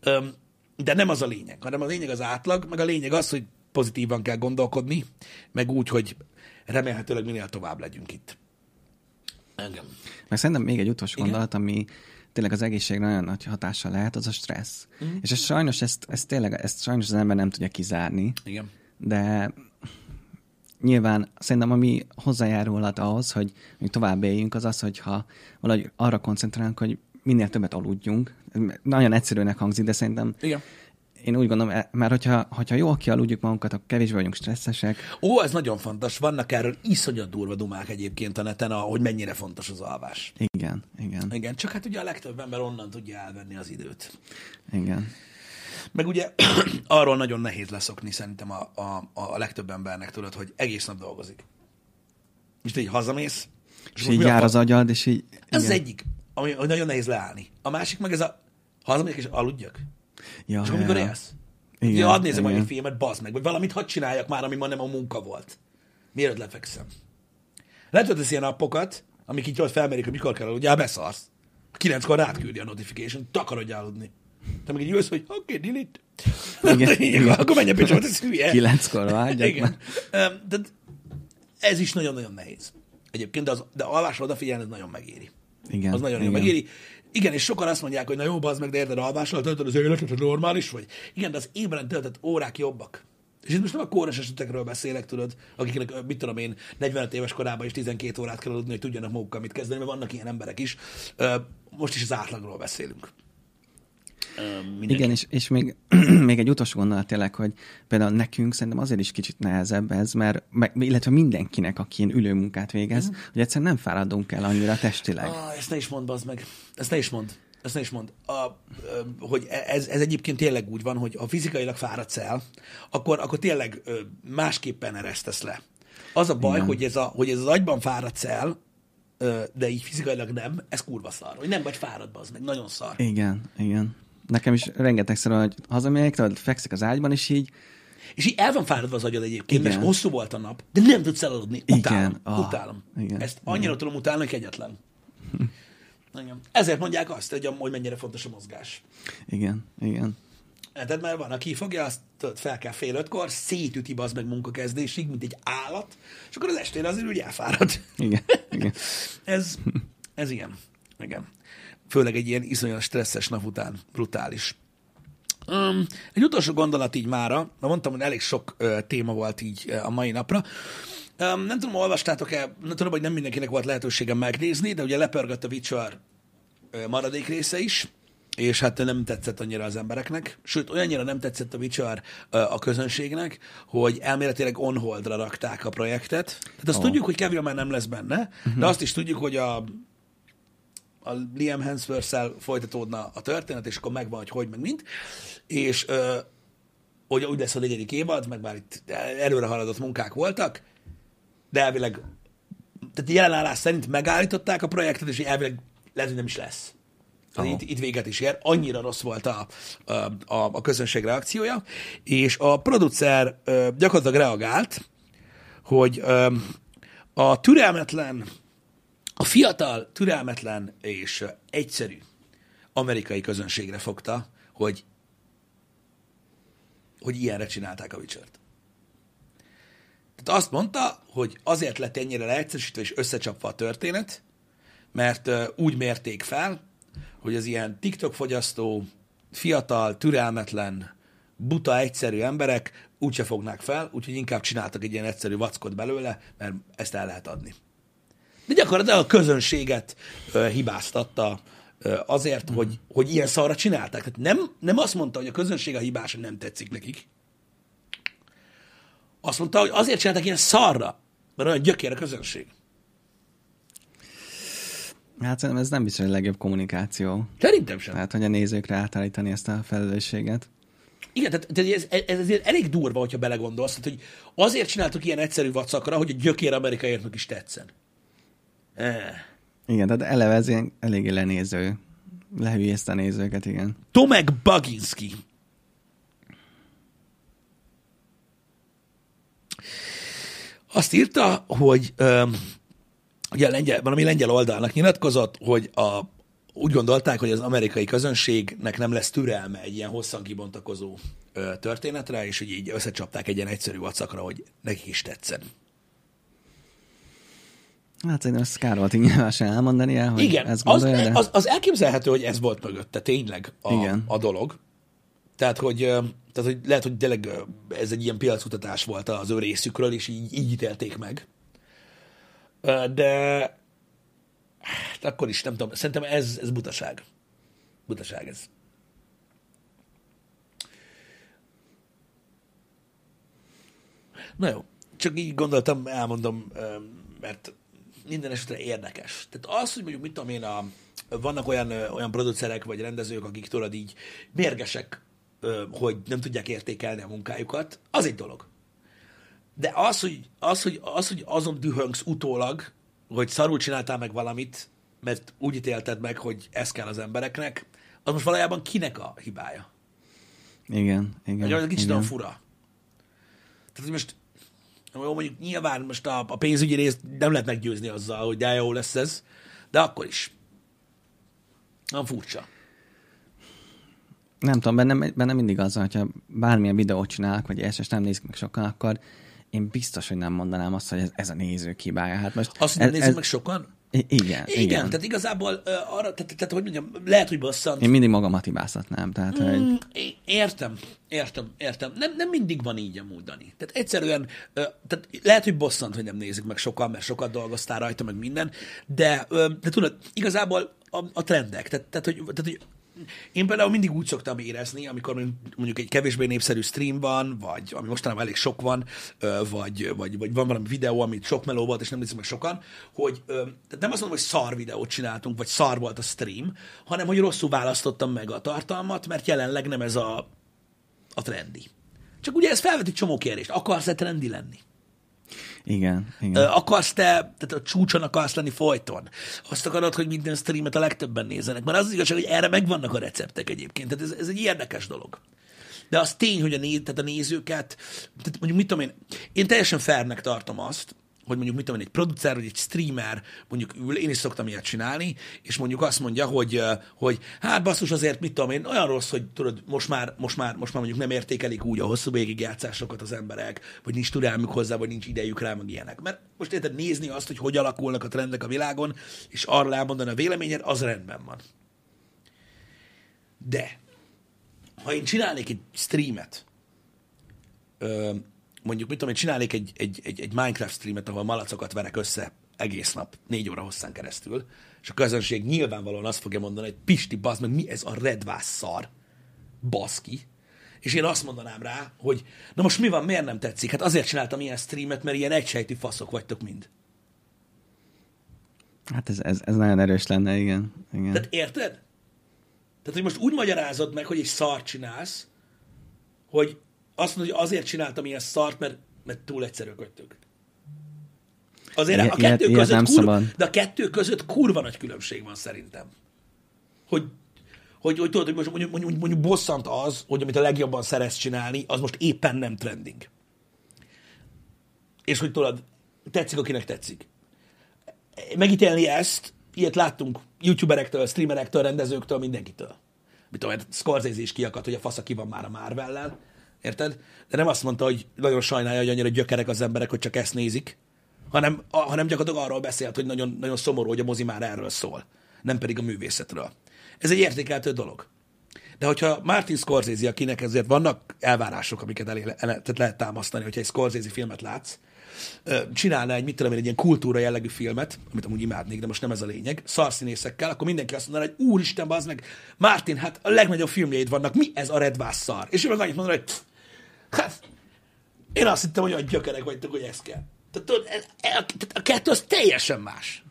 Öm, de nem az a lényeg, hanem a lényeg az átlag, meg a lényeg az, hogy pozitívan kell gondolkodni, meg úgy, hogy remélhetőleg minél tovább legyünk itt. Engem. Meg szerintem még egy utolsó Igen? gondolat, ami tényleg az egészségre nagyon nagy hatással lehet, az a stressz. Mm. És ez sajnos, ezt, ezt tényleg, ezt sajnos az ember nem tudja kizárni, Igen. de nyilván szerintem ami hozzájárulhat ahhoz, hogy mi tovább éljünk, az az, hogyha valahogy arra koncentrálunk, hogy minél többet aludjunk. Nagyon egyszerűnek hangzik, de szerintem Igen. Én úgy gondolom, e- mert hogyha, hogyha jól kialudjuk magunkat, akkor kevésbé vagyunk stresszesek. Ó, ez nagyon fontos. Vannak erről iszonyat durva dumák egyébként a neten, hogy mennyire fontos az alvás. Igen, igen, Igen, csak hát ugye a legtöbb ember onnan tudja elvenni az időt. igen. Meg ugye arról nagyon nehéz leszokni szerintem a, a, a legtöbb embernek, tudod, hogy egész nap dolgozik. És te így hazamész, És akkor így jár az agyad, és így... Ez az igen. egyik, ami hogy nagyon nehéz leállni. A másik meg ez a hazamegyek és aludjak. Ja, És akkor mikor ja. élsz? Igen, Ja, hadd nézem igen. egy filmet, bazd meg, vagy valamit hadd csináljak már, ami ma nem a munka volt. Mielőtt lefekszem. Hogy ilyen appokat, amik így ott felmerik, hogy mikor kell aludni, ja, beszarsz. Kilenckor rád küldi a notification, takarodj aludni. Te meg így jössz, hogy oké, okay, delete. Igen, igen. Akkor menj a picsába, ez hülye. Kilenckor vágyak Igen. De ez is nagyon-nagyon nehéz. Egyébként, de, az, de alvásra odafigyelni, ez nagyon megéri. Igen, Az nagyon-nagyon megéri. Igen, és sokan azt mondják, hogy na jó, bazd meg, de érted, alvással töltöd az életet, hogy normális vagy. Igen, de az ébren töltött órák jobbak. És itt most nem a kóros esetekről beszélek, tudod, akiknek, mit tudom én, 45 éves korában is 12 órát kell aludni, hogy tudjanak magukkal mit kezdeni, mert vannak ilyen emberek is. Most is az átlagról beszélünk. Mindenki. Igen, és, és még, még egy utolsó gondolat tényleg, hogy például nekünk szerintem azért is kicsit nehezebb ez, mert, meg, illetve mindenkinek, aki ilyen ülőmunkát végez, Mhm. hogy egyszerűen nem fáradunk el annyira testileg. Ah, ezt ne is mondd, bazd meg. Ezt ne is mondd. Ezt ne is mondd. A, hogy ez, ez egyébként tényleg úgy van, hogy ha fizikailag fáradsz el, akkor, akkor tényleg másképpen eresztesz le. Az a baj, hogy ez, a, hogy ez az agyban fáradsz el, de így fizikailag nem, ez kurva szar. Hogy nem vagy fáradva, az meg nagyon szar. Igen, igen. Nekem is rengetegszer, hogy hazamegyek, tudod, fekszik az ágyban, és így, És így el van fáradva az agyad egyébként, Igen. mert hosszú volt a nap, de nem tudsz elaludni. Utálom. Igen. Ah, utálom. igen. Ezt annyira tudom utálni, hogy kegyetlen. Igen. Ezért mondják azt, hogy, hogy mennyire fontos a mozgás. igen, igen. Tehát mert van, aki fogja, azt tudod, fel kell fél ötkor, szétüti az meg munkakezdésig, mint egy állat, és akkor az estére azért úgy elfárad. Igen, igen. ez, ez ilyen. Igen. Főleg egy ilyen iszonyat stresszes nap után. Brutális. Um, egy utolsó gondolat így mára, mert mondtam, hogy elég sok uh, téma volt így uh, a mai napra. Um, nem tudom, olvastátok-e, nem tudom, hogy nem mindenkinek volt lehetősége megnézni, de ugye lepörgött a Witcher uh, maradék része is, és hát nem tetszett annyira az embereknek, sőt, olyannyira nem tetszett a Witcher a közönségnek, hogy elméletileg on holdra rakták a projektet. Tehát azt Ó. tudjuk, hogy Kevin már nem lesz benne, de azt is tudjuk, hogy a a Liam hemsworth folytatódna a történet, és akkor megvan, hogy hogy, meg mint. És ö, hogy úgy lesz a negyedik évad, meg már itt előre haladott munkák voltak, de elvileg, tehát jelenállás szerint megállították a projektet, és elvileg lehet, hogy nem is lesz. Aha. itt, itt véget is ér. Annyira rossz volt a, a, a, a közönség reakciója, és a producer ö, gyakorlatilag reagált, hogy ö, a türelmetlen a fiatal, türelmetlen és egyszerű amerikai közönségre fogta, hogy, hogy ilyenre csinálták a Witcher-t. Tehát azt mondta, hogy azért lett ennyire leegyszerűsítve és összecsapva a történet, mert úgy mérték fel, hogy az ilyen TikTok fogyasztó, fiatal, türelmetlen, buta, egyszerű emberek úgyse fognák fel, úgyhogy inkább csináltak egy ilyen egyszerű vackot belőle, mert ezt el lehet adni. De gyakorlatilag a közönséget ö, hibáztatta ö, azért, hogy, hogy ilyen szarra csinálták. Tehát nem, nem azt mondta, hogy a közönség a hibás, hogy nem tetszik nekik, azt mondta, hogy azért csináltak ilyen szarra, mert olyan gyökér a közönség. Hát szerintem ez nem biztos, hogy a legjobb kommunikáció. Szerintem sem. Tehát, hogy a nézőkre átállítani ezt a felelősséget. Igen, tehát, tehát ez, ez azért elég durva, hogyha belegondolsz, tehát, hogy azért csináltuk ilyen egyszerű vacakra, hogy a gyökér amerikaiaknak is tetszen. Igen, tehát eleve ez ilyen eléggé lenéző. Lehülyézte a nézőket, igen. Tomek Baginski. Azt írta, hogy öm, ugye a lengyel, valami lengyel oldalnak nyilatkozott, hogy a, úgy gondolták, hogy az amerikai közönségnek nem lesz türelme egy ilyen hosszan kibontakozó ö, történetre, és hogy így összecsapták egy ilyen egyszerű vacakra, hogy nekik is tetszen. Hát szerintem ezt kár volt így nyilvánosan elmondani el, hogy Igen, ezt az, gondolja, de... az, az elképzelhető, hogy ez volt mögötte tényleg a, Igen. a dolog. Tehát hogy, tehát, hogy lehet, hogy tényleg ez egy ilyen piacutatás volt az ő részükről, és így, így ítélték meg. De hát akkor is, nem tudom, szerintem ez, ez butaság. Butaság ez. Na jó, csak így gondoltam, elmondom, mert minden esetre érdekes. Tehát az, hogy mondjuk, mit tudom én, a, vannak olyan, olyan producerek vagy rendezők, akik tudod így mérgesek, hogy nem tudják értékelni a munkájukat, az egy dolog. De az, hogy, az, hogy, az, hogy azon dühöngsz utólag, hogy szarul csináltál meg valamit, mert úgy ítélted meg, hogy ez kell az embereknek, az most valójában kinek a hibája? Igen, igen. Egy kicsit igen. olyan fura. Tehát, hogy most jó, mondjuk nyilván most a, a pénzügyi részt nem lehet meggyőzni azzal, hogy de jó lesz ez, de akkor is. Nem furcsa. Nem tudom, bennem, bennem mindig az, hogyha bármilyen videót csinálok, vagy ezt nem nézik meg sokan, akkor én biztos, hogy nem mondanám azt, hogy ez, ez a nézők hibája. Hát most Azt ez, nézik ez, meg sokan? I- igen, Igen, igen. tehát igazából uh, arra, tehát, tehát, hogy mondjam, lehet, hogy bosszant. Én mindig magamat hibáztatnám, tehát, mm. hogy Értem, értem, értem. Nem, nem mindig van így amúgy, Dani. Tehát egyszerűen, ö, tehát lehet, hogy bosszant, hogy nem nézik meg sokan, mert sokat dolgoztál rajta, meg minden, de, ö, de tudod, igazából a, a trendek, tehát, tehát, hogy, tehát, hogy én például mindig úgy szoktam érezni, amikor mondjuk egy kevésbé népszerű stream van, vagy ami mostanában elég sok van, vagy, vagy, vagy van valami videó, amit sok meló volt, és nem nézik meg sokan, hogy tehát nem azt mondom, hogy szar videót csináltunk, vagy szar volt a stream, hanem hogy rosszul választottam meg a tartalmat, mert jelenleg nem ez a, a trendi. Csak ugye ez felvet egy csomó kérdést. Akarsz-e trendi lenni? Igen, igen. Akarsz te, tehát a csúcson akarsz lenni folyton? Azt akarod, hogy minden streamet a legtöbben nézzenek? Mert az, az igazság, hogy erre megvannak a receptek egyébként. Tehát ez, ez egy érdekes dolog. De az tény, hogy a, néz, tehát a nézőket, tehát mondjuk mit tudom én, én teljesen fairnek tartom azt, hogy mondjuk mit tudom egy producer vagy egy streamer mondjuk ül, én is szoktam ilyet csinálni, és mondjuk azt mondja, hogy, hogy hát basszus azért mit tudom én, olyan rossz, hogy tudod, most már, most már, most már mondjuk nem értékelik úgy a hosszú végigjátszásokat az emberek, vagy nincs türelmük hozzá, vagy nincs idejük rá, meg ilyenek. Mert most érted nézni azt, hogy hogy alakulnak a trendek a világon, és arról elmondani a véleményed, az rendben van. De ha én csinálnék egy streamet, mondjuk, mit tudom én, csinálnék egy, egy, egy, egy Minecraft streamet, ahol malacokat verek össze egész nap, négy óra hosszán keresztül, és a közönség nyilvánvalóan azt fogja mondani, hogy Pisti, bazd meg, mi ez a redvász szar? Baszki. És én azt mondanám rá, hogy na most mi van, miért nem tetszik? Hát azért csináltam ilyen streamet, mert ilyen egysejtű faszok vagytok mind. Hát ez, ez, ez nagyon erős lenne, igen. igen. Tehát érted? Tehát, hogy most úgy magyarázod meg, hogy egy szart csinálsz, hogy azt mondod, hogy azért csináltam ilyen szart, mert, mert túl egyszerűek vagytok. Azért Ilyet- a kettő ilyet között nem kurva, szabad. de a kettő között kurva nagy különbség van szerintem. Hogy, hogy, hogy tudod, hogy most mondjuk, mondjuk, mondjuk bosszant az, hogy amit a legjobban szeretsz csinálni, az most éppen nem trending. És hogy tudod, tetszik, akinek tetszik. Megítélni ezt, ilyet láttunk youtuberektől, streamerektől, rendezőktől, mindenkitől. Mit tudom, én, Scorsese is kiakadt, hogy a fasza ki van már a Marvellel, érted? De nem azt mondta, hogy nagyon sajnálja, hogy annyira gyökerek az emberek, hogy csak ezt nézik, hanem, a, hanem gyakorlatilag arról beszélt, hogy nagyon, nagyon szomorú, hogy a mozi már erről szól, nem pedig a művészetről. Ez egy értékeltő dolog. De hogyha Martin Scorsese, akinek ezért vannak elvárások, amiket elé, ele, tehát lehet támasztani, hogyha egy Scorsese filmet látsz, csinálna egy, mit tudom én, egy ilyen kultúra jellegű filmet, amit amúgy imádnék, de most nem ez a lényeg, szarszínészekkel, akkor mindenki azt mondaná, hogy úristen, bazd meg, Martin, hát a legnagyobb filmjeid vannak, mi ez a redvász szar? És ő meg annyit mondaná, hogy hát, Én azt hittem, hogy olyan gyökerek vagytok, hogy ez kell. Tehát, tudod, e- a kettő az teljesen más.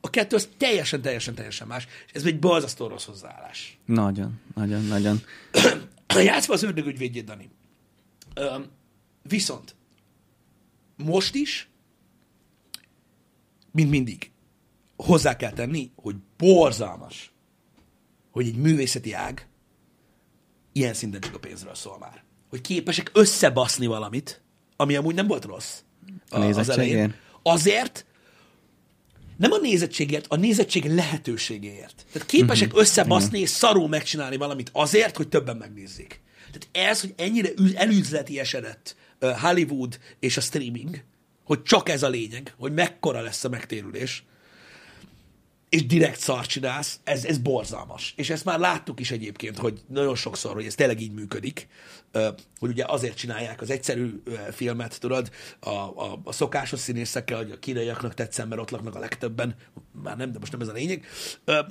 A kettő az teljesen, teljesen, teljesen más. És ez egy balzasztó rossz hozzáállás. Nagyon, nagyon, nagyon. Játszva az ördögügyvédjét, Dani. Öm, viszont most is, mint mindig, hozzá kell tenni, hogy borzalmas, hogy egy művészeti ág ilyen szinten csak a pénzről szól már. Hogy képesek összebaszni valamit, ami amúgy nem volt rossz A nézettségért? Azért, nem a nézettségért, a nézettség lehetőségéért. Tehát képesek uh-huh. összebaszni és szarul megcsinálni valamit azért, hogy többen megnézzék. Tehát ez, hogy ennyire elüzleti esedett Hollywood és a streaming, hogy csak ez a lényeg, hogy mekkora lesz a megtérülés, és direkt szart csinálsz, ez, ez borzalmas. És ezt már láttuk is egyébként, hogy nagyon sokszor, hogy ez tényleg így működik, hogy ugye azért csinálják az egyszerű filmet, tudod, a, a, a szokásos színészekkel, hogy a kínaiaknak tetszen, mert ott laknak a legtöbben, már nem, de most nem ez a lényeg.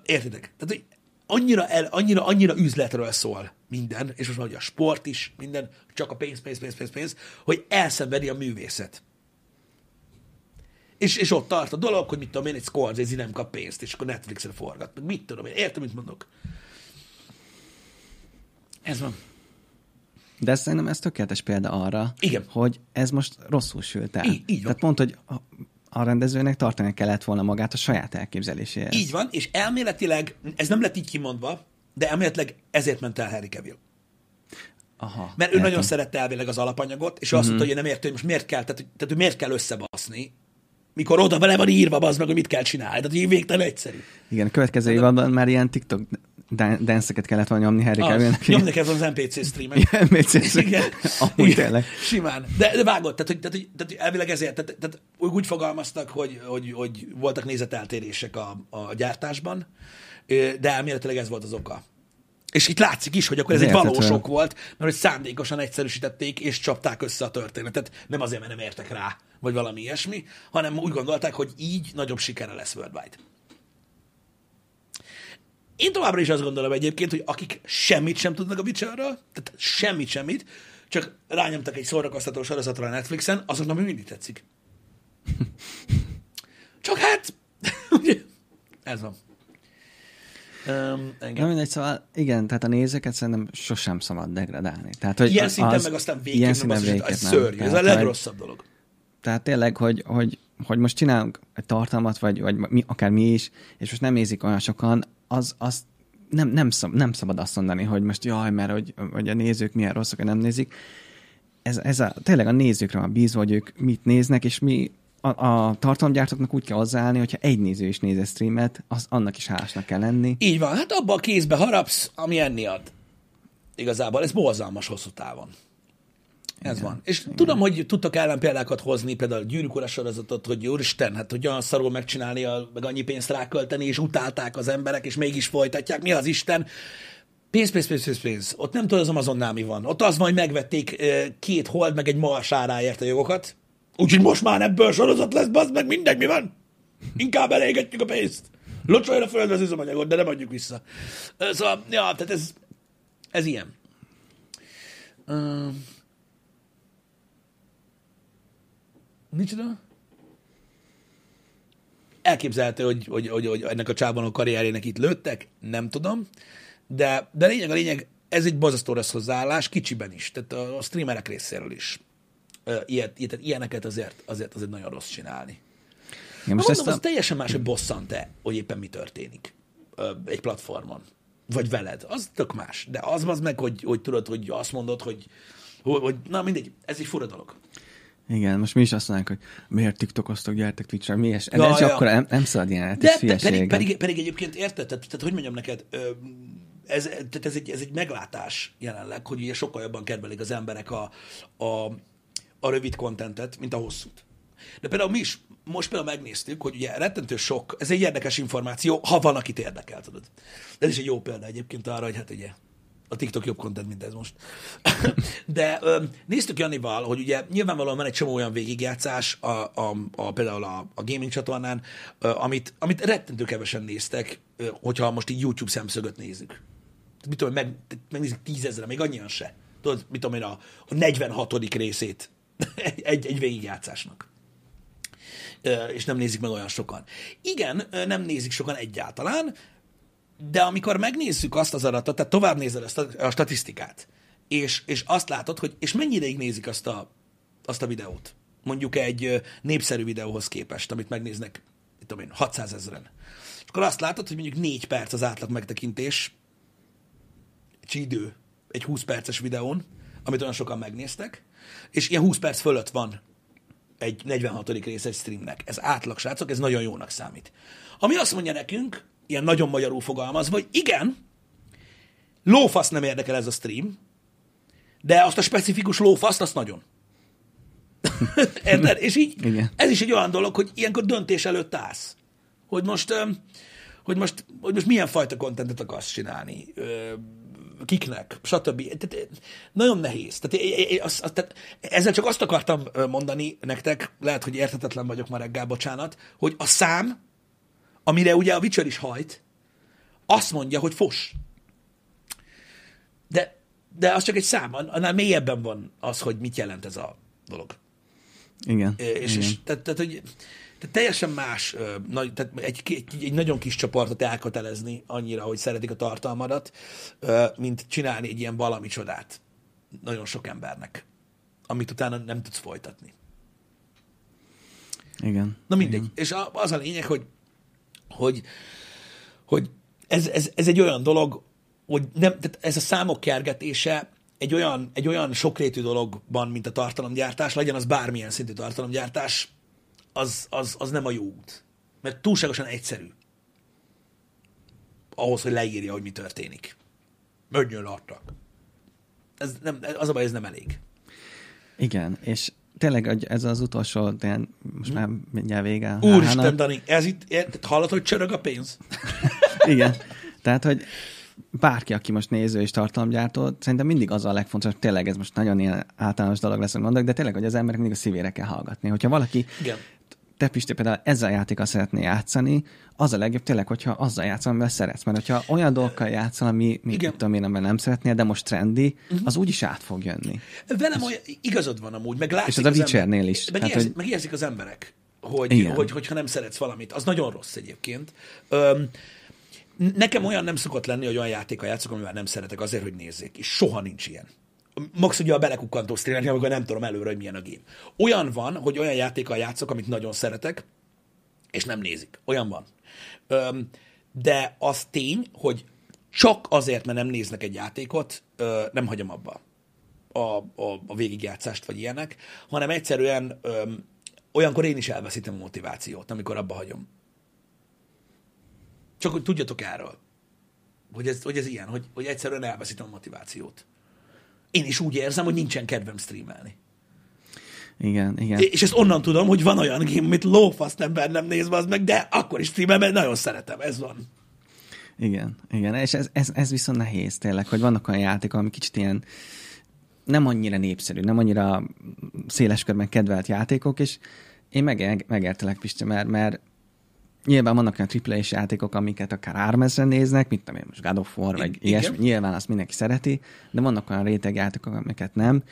Értitek? Tehát, hogy annyira, el, annyira, annyira üzletről szól minden, és most már ugye a sport is, minden, csak a pénz, pénz, pénz, pénz, pénz, hogy elszenvedi a művészet. És, és ott tart a dolog, hogy mit tudom én, egy Scorsese nem kap pénzt, és akkor Netflixen forgat. Meg mit tudom én, értem, mit mondok. Ez van. De szerintem ez tökéletes példa arra, Igen. hogy ez most rosszul sült el. Így- így van. Tehát pont, hogy a, a rendezőnek tartani kellett volna magát a saját elképzeléséhez. Így van, és elméletileg, ez nem lett így kimondva, de elméletileg ezért ment el Harry Cavill. Aha, Mert ő értem. nagyon szerette elvileg az alapanyagot, és ő azt mondta, hogy ő nem érti, hogy most miért kell, tehát, tehát hogy miért kell összebaszni, mikor oda vele van írva, az meg, hogy mit kell csinálni. Tehát így végtelen egyszerű. Igen, a következő évadban már ilyen TikTok danszeket kellett volna nyomni Harry Cavill-nek. nyomni kell az NPC streamen. Ilyen MCC. Igen. Amúgy Igen. tényleg. Simán. De, de vágott, tehát, hogy, tehát, hogy, tehát hogy elvileg ezért, tehát, tehát úgy fogalmaztak, hogy, hogy, hogy voltak nézeteltérések a, a gyártásban, de elméletileg ez volt az oka. És itt látszik is, hogy akkor ez Ez egy valós ok volt, mert hogy szándékosan egyszerűsítették, és csapták össze a történetet. Nem azért, mert nem értek rá, vagy valami ilyesmi, hanem úgy gondolták, hogy így nagyobb sikere lesz worldwide. Én továbbra is azt gondolom egyébként, hogy akik semmit sem tudnak a Witcherről, tehát semmit, semmit, csak rányomtak egy szórakoztató sorozatra a Netflixen, azoknak még mindig tetszik. Csak hát, ugye, ez van. Um, Na engem. mindegy, szóval igen, tehát a nézőket szerintem sosem szabad degradálni. Tehát, hogy Ilyen az- szinten meg aztán végképp ilyen nem, szinten végképp ez nem. szörnyű, ez a legrosszabb dolog. Tehát tényleg, hogy, hogy, hogy most csinálunk egy tartalmat, vagy, vagy mi, akár mi is, és most nem nézik olyan sokan, az, az nem, nem, szab, nem szabad azt mondani, hogy most jaj, mert hogy, hogy a nézők milyen rosszak, hogy nem nézik. Ez, ez a, tényleg a nézőkre van bízva, hogy ők mit néznek, és mi a, a tartalomgyártóknak úgy kell hozzáállni, hogyha egy néző is néz a streamet, az annak is hálásnak kell lenni. Így van, hát abba a kézbe harapsz, ami enni ad. Igazából ez borzalmas hosszú távon. Ez van. És Igen. tudom, hogy tudtak ellenpéldákat hozni, például a gyűrűk sorozatot, hogy úristen, hát hogy olyan szarul megcsinálni, a, meg annyi pénzt rákölteni, és utálták az emberek, és mégis folytatják. Mi az Isten? Pénz, pénz, pénz, pénz, pénz. Ott nem tudod az Amazonnál mi van. Ott az hogy megvették két hold, meg egy marsáráért a jogokat. Úgyhogy most már ebből sorozat lesz, bazd meg, mindegy, mi van? Inkább elégetjük a pénzt. Locsoljon a földre az üzemanyagot, de nem adjuk vissza. Szóval, ja, tehát ez, ez ilyen. Uh, micsoda? Elképzelhető, hogy, hogy, hogy, hogy ennek a csában a karrierjének itt lőttek, nem tudom, de, de lényeg a lényeg, ez egy bozasztó rossz hozzáállás, kicsiben is, tehát a, a streamerek részéről is. Ilyet, ilyet, ilyeneket azért, azért, azért nagyon rossz csinálni. Ja, Most mondom, ezt az teljesen más, hogy bosszant-e, hogy éppen mi történik egy platformon. Vagy veled. Az tök más. De az az meg, hogy, hogy tudod, hogy azt mondod, hogy, hogy, hogy na mindegy, ez egy fura dolog. Igen, most mi is azt mondják, hogy miért tiktokoztok, gyertek Twitch-re, mi. De Ja, ez ja. akkor nem, nem szabad ilyen, De ez pedig, pedig, pedig egyébként érted? Tehát, tehát hogy mondjam neked, ez, tehát ez, egy, ez egy meglátás jelenleg, hogy ugye sokkal jobban kedvelik az emberek a, a, a rövid kontentet, mint a hosszút. De például mi is most például megnéztük, hogy ugye rettentő sok, ez egy érdekes információ, ha van, akit érdekel, tudod. De ez is egy jó példa egyébként arra, hogy hát ugye a TikTok jobb content, mint ez most. De ö, néztük Janival, hogy ugye nyilvánvalóan van egy csomó olyan végigjátszás, a, a, a, például a, a gaming csatornán, ö, amit, amit rettentő kevesen néztek, ö, hogyha most így YouTube szemszögöt nézzük. Mit tudom, meg, megnézik tízezre, még annyian se. Tudod, mit tudom én, a, a 46. részét egy, egy, végigjátszásnak. És nem nézik meg olyan sokan. Igen, nem nézik sokan egyáltalán, de amikor megnézzük azt az adatot, tehát tovább nézel ezt a, statisztikát, és, és azt látod, hogy és mennyi ideig nézik azt a, azt a videót, mondjuk egy népszerű videóhoz képest, amit megnéznek, mit tudom én, 600 ezeren. És akkor azt látod, hogy mondjuk 4 perc az átlag megtekintés, egy idő, egy 20 perces videón, amit olyan sokan megnéztek, és ilyen 20 perc fölött van egy 46. rész egy streamnek. Ez átlag, srácok, ez nagyon jónak számít. Ami azt mondja nekünk, ilyen nagyon magyarul fogalmaz, hogy igen, lófasz nem érdekel ez a stream, de azt a specifikus lófaszt, azt nagyon. Érted? És így Igen. ez is egy olyan dolog, hogy ilyenkor döntés előtt állsz. Hogy most, hogy most, hogy most milyen fajta kontentet akarsz csinálni, kiknek, stb. Tehát, nagyon nehéz. Tehát, az, az, tehát ezzel csak azt akartam mondani nektek, lehet, hogy érthetetlen vagyok ma reggel, bocsánat, hogy a szám, amire ugye a Witcher is hajt, azt mondja, hogy fos. De, de az csak egy szám, annál mélyebben van az, hogy mit jelent ez a dolog. Igen. És, igen. és tehát, tehát, hogy tehát teljesen más, nagy, tehát egy, egy, egy nagyon kis csoportot elkötelezni annyira, hogy szeretik a tartalmadat, mint csinálni egy ilyen valami csodát nagyon sok embernek, amit utána nem tudsz folytatni. Igen. Na mindegy. Igen. És az a lényeg, hogy, hogy, hogy ez, ez, ez egy olyan dolog, hogy nem, tehát ez a számok kergetése egy olyan, egy olyan sokrétű dologban, mint a tartalomgyártás, legyen az bármilyen szintű tartalomgyártás, az, az, az nem a jó út. Mert túlságosan egyszerű. Ahhoz, hogy leírja, hogy mi történik. Mögnyön adtak. Ez nem, az a baj, ez nem elég. Igen, és tényleg ez az utolsó, ilyen, most már mindjárt vége. Úristen. Dani, ez itt, érted, hallod, hogy csörög a pénz? Igen. Tehát, hogy bárki, aki most néző és tartalomgyártó, szerintem mindig az a legfontosabb, tényleg ez most nagyon ilyen általános dolog lesz, hogy mondok, de tényleg, hogy az emberek mindig a szívére kell hallgatni. Hogyha valaki, Igen. Te Pisti például ezzel a játékkal szeretné játszani, az a legjobb tényleg, hogyha azzal játszol, amivel szeretsz. Mert hogyha olyan dolgokkal játszol, ami, mi, Igen. Tudom én, amivel nem szeretnél, de most trendi, uh-huh. az úgyis át fog jönni. Velem olyan, igazad van amúgy, meg látszik És ez a az Witchernél is. Meg, Tehát, érzik, hogy- meg érzik az emberek, hogy, Igen. hogy, hogyha nem szeretsz valamit. Az nagyon rossz egyébként. Öm, nekem olyan nem szokott lenni, hogy olyan játékkal játszok, amivel nem szeretek azért, hogy nézzék. És soha nincs ilyen. Max ugye a belekukkantó streamek, amikor nem tudom előre, hogy milyen a game. Olyan van, hogy olyan játékkal játszok, amit nagyon szeretek, és nem nézik. Olyan van. Öm, de az tény, hogy csak azért, mert nem néznek egy játékot, ö, nem hagyom abba a, a, a végigjátszást, vagy ilyenek, hanem egyszerűen öm, olyankor én is elveszítem a motivációt, amikor abba hagyom. Csak hogy tudjatok erről, hogy ez, hogy ez ilyen, hogy, hogy egyszerűen elveszítem a motivációt. Én is úgy érzem, hogy nincsen kedvem streamelni. Igen, igen. És ezt onnan tudom, hogy van olyan game, amit lófaszt ember nem néz az meg, de akkor is streamel, mert nagyon szeretem, ez van. Igen, igen, és ez, ez, ez viszont nehéz tényleg, hogy vannak olyan játékok, ami kicsit ilyen nem annyira népszerű, nem annyira széles körben kedvelt játékok, és én meg, megértelek, Pisti, mert, mert nyilván vannak olyan aaa játékok, amiket akár 3000 néznek, mint tudom én most God of War, vagy ilyesmi, nyilván azt mindenki szereti, de vannak olyan réteg játékok, amiket nem,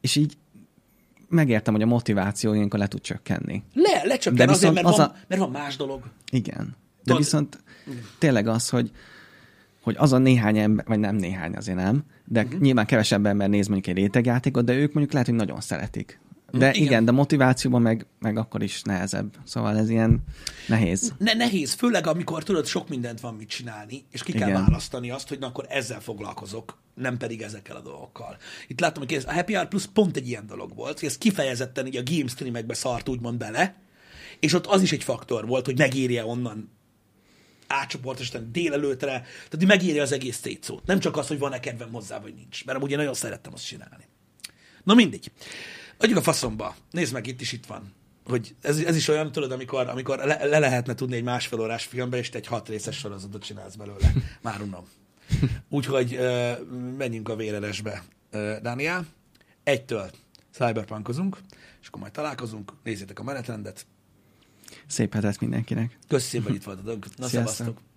és így megértem, hogy a motiváció ilyenkor le tud csökkenni. Le, lecsökken De azért, mert, az van, a- mert van más dolog. Igen. De Tudod- viszont tényleg az, hogy, hogy az a néhány ember, vagy nem néhány azért nem, de uh-huh. nyilván kevesebb ember néz mondjuk egy rétegjátékot, de ők mondjuk lehet, hogy nagyon szeretik. De Igen. igen, de motivációban meg, meg akkor is nehezebb. Szóval ez ilyen nehéz. Ne, nehéz, főleg amikor tudod, sok mindent van mit csinálni, és ki kell Igen. választani azt, hogy na akkor ezzel foglalkozok, nem pedig ezekkel a dolgokkal. Itt látom, hogy ez, a Happy Hour Plus pont egy ilyen dolog volt, hogy ez kifejezetten így a game streamekbe szart úgymond bele, és ott az is egy faktor volt, hogy megírja onnan átcsoportosítani délelőtre, tehát megírja az egész szétszót. Nem csak az, hogy van-e kedvem hozzá, vagy nincs. Mert amúgy én nagyon szerettem azt csinálni. Na mindegy. Adjuk a faszomba. Nézd meg, itt is itt van. Hogy ez, ez is olyan, tudod, amikor, amikor le, le lehetne tudni egy másfél órás filmbe, és te egy hat részes sorozatot csinálsz belőle. Már unom. Úgyhogy uh, menjünk a véreresbe, uh, Dániel. Egytől cyberpunkozunk, és akkor majd találkozunk. Nézzétek a menetrendet. Szép hetet mindenkinek. Köszönöm, hogy itt voltatok. Na, Sziasztok. szevasztok.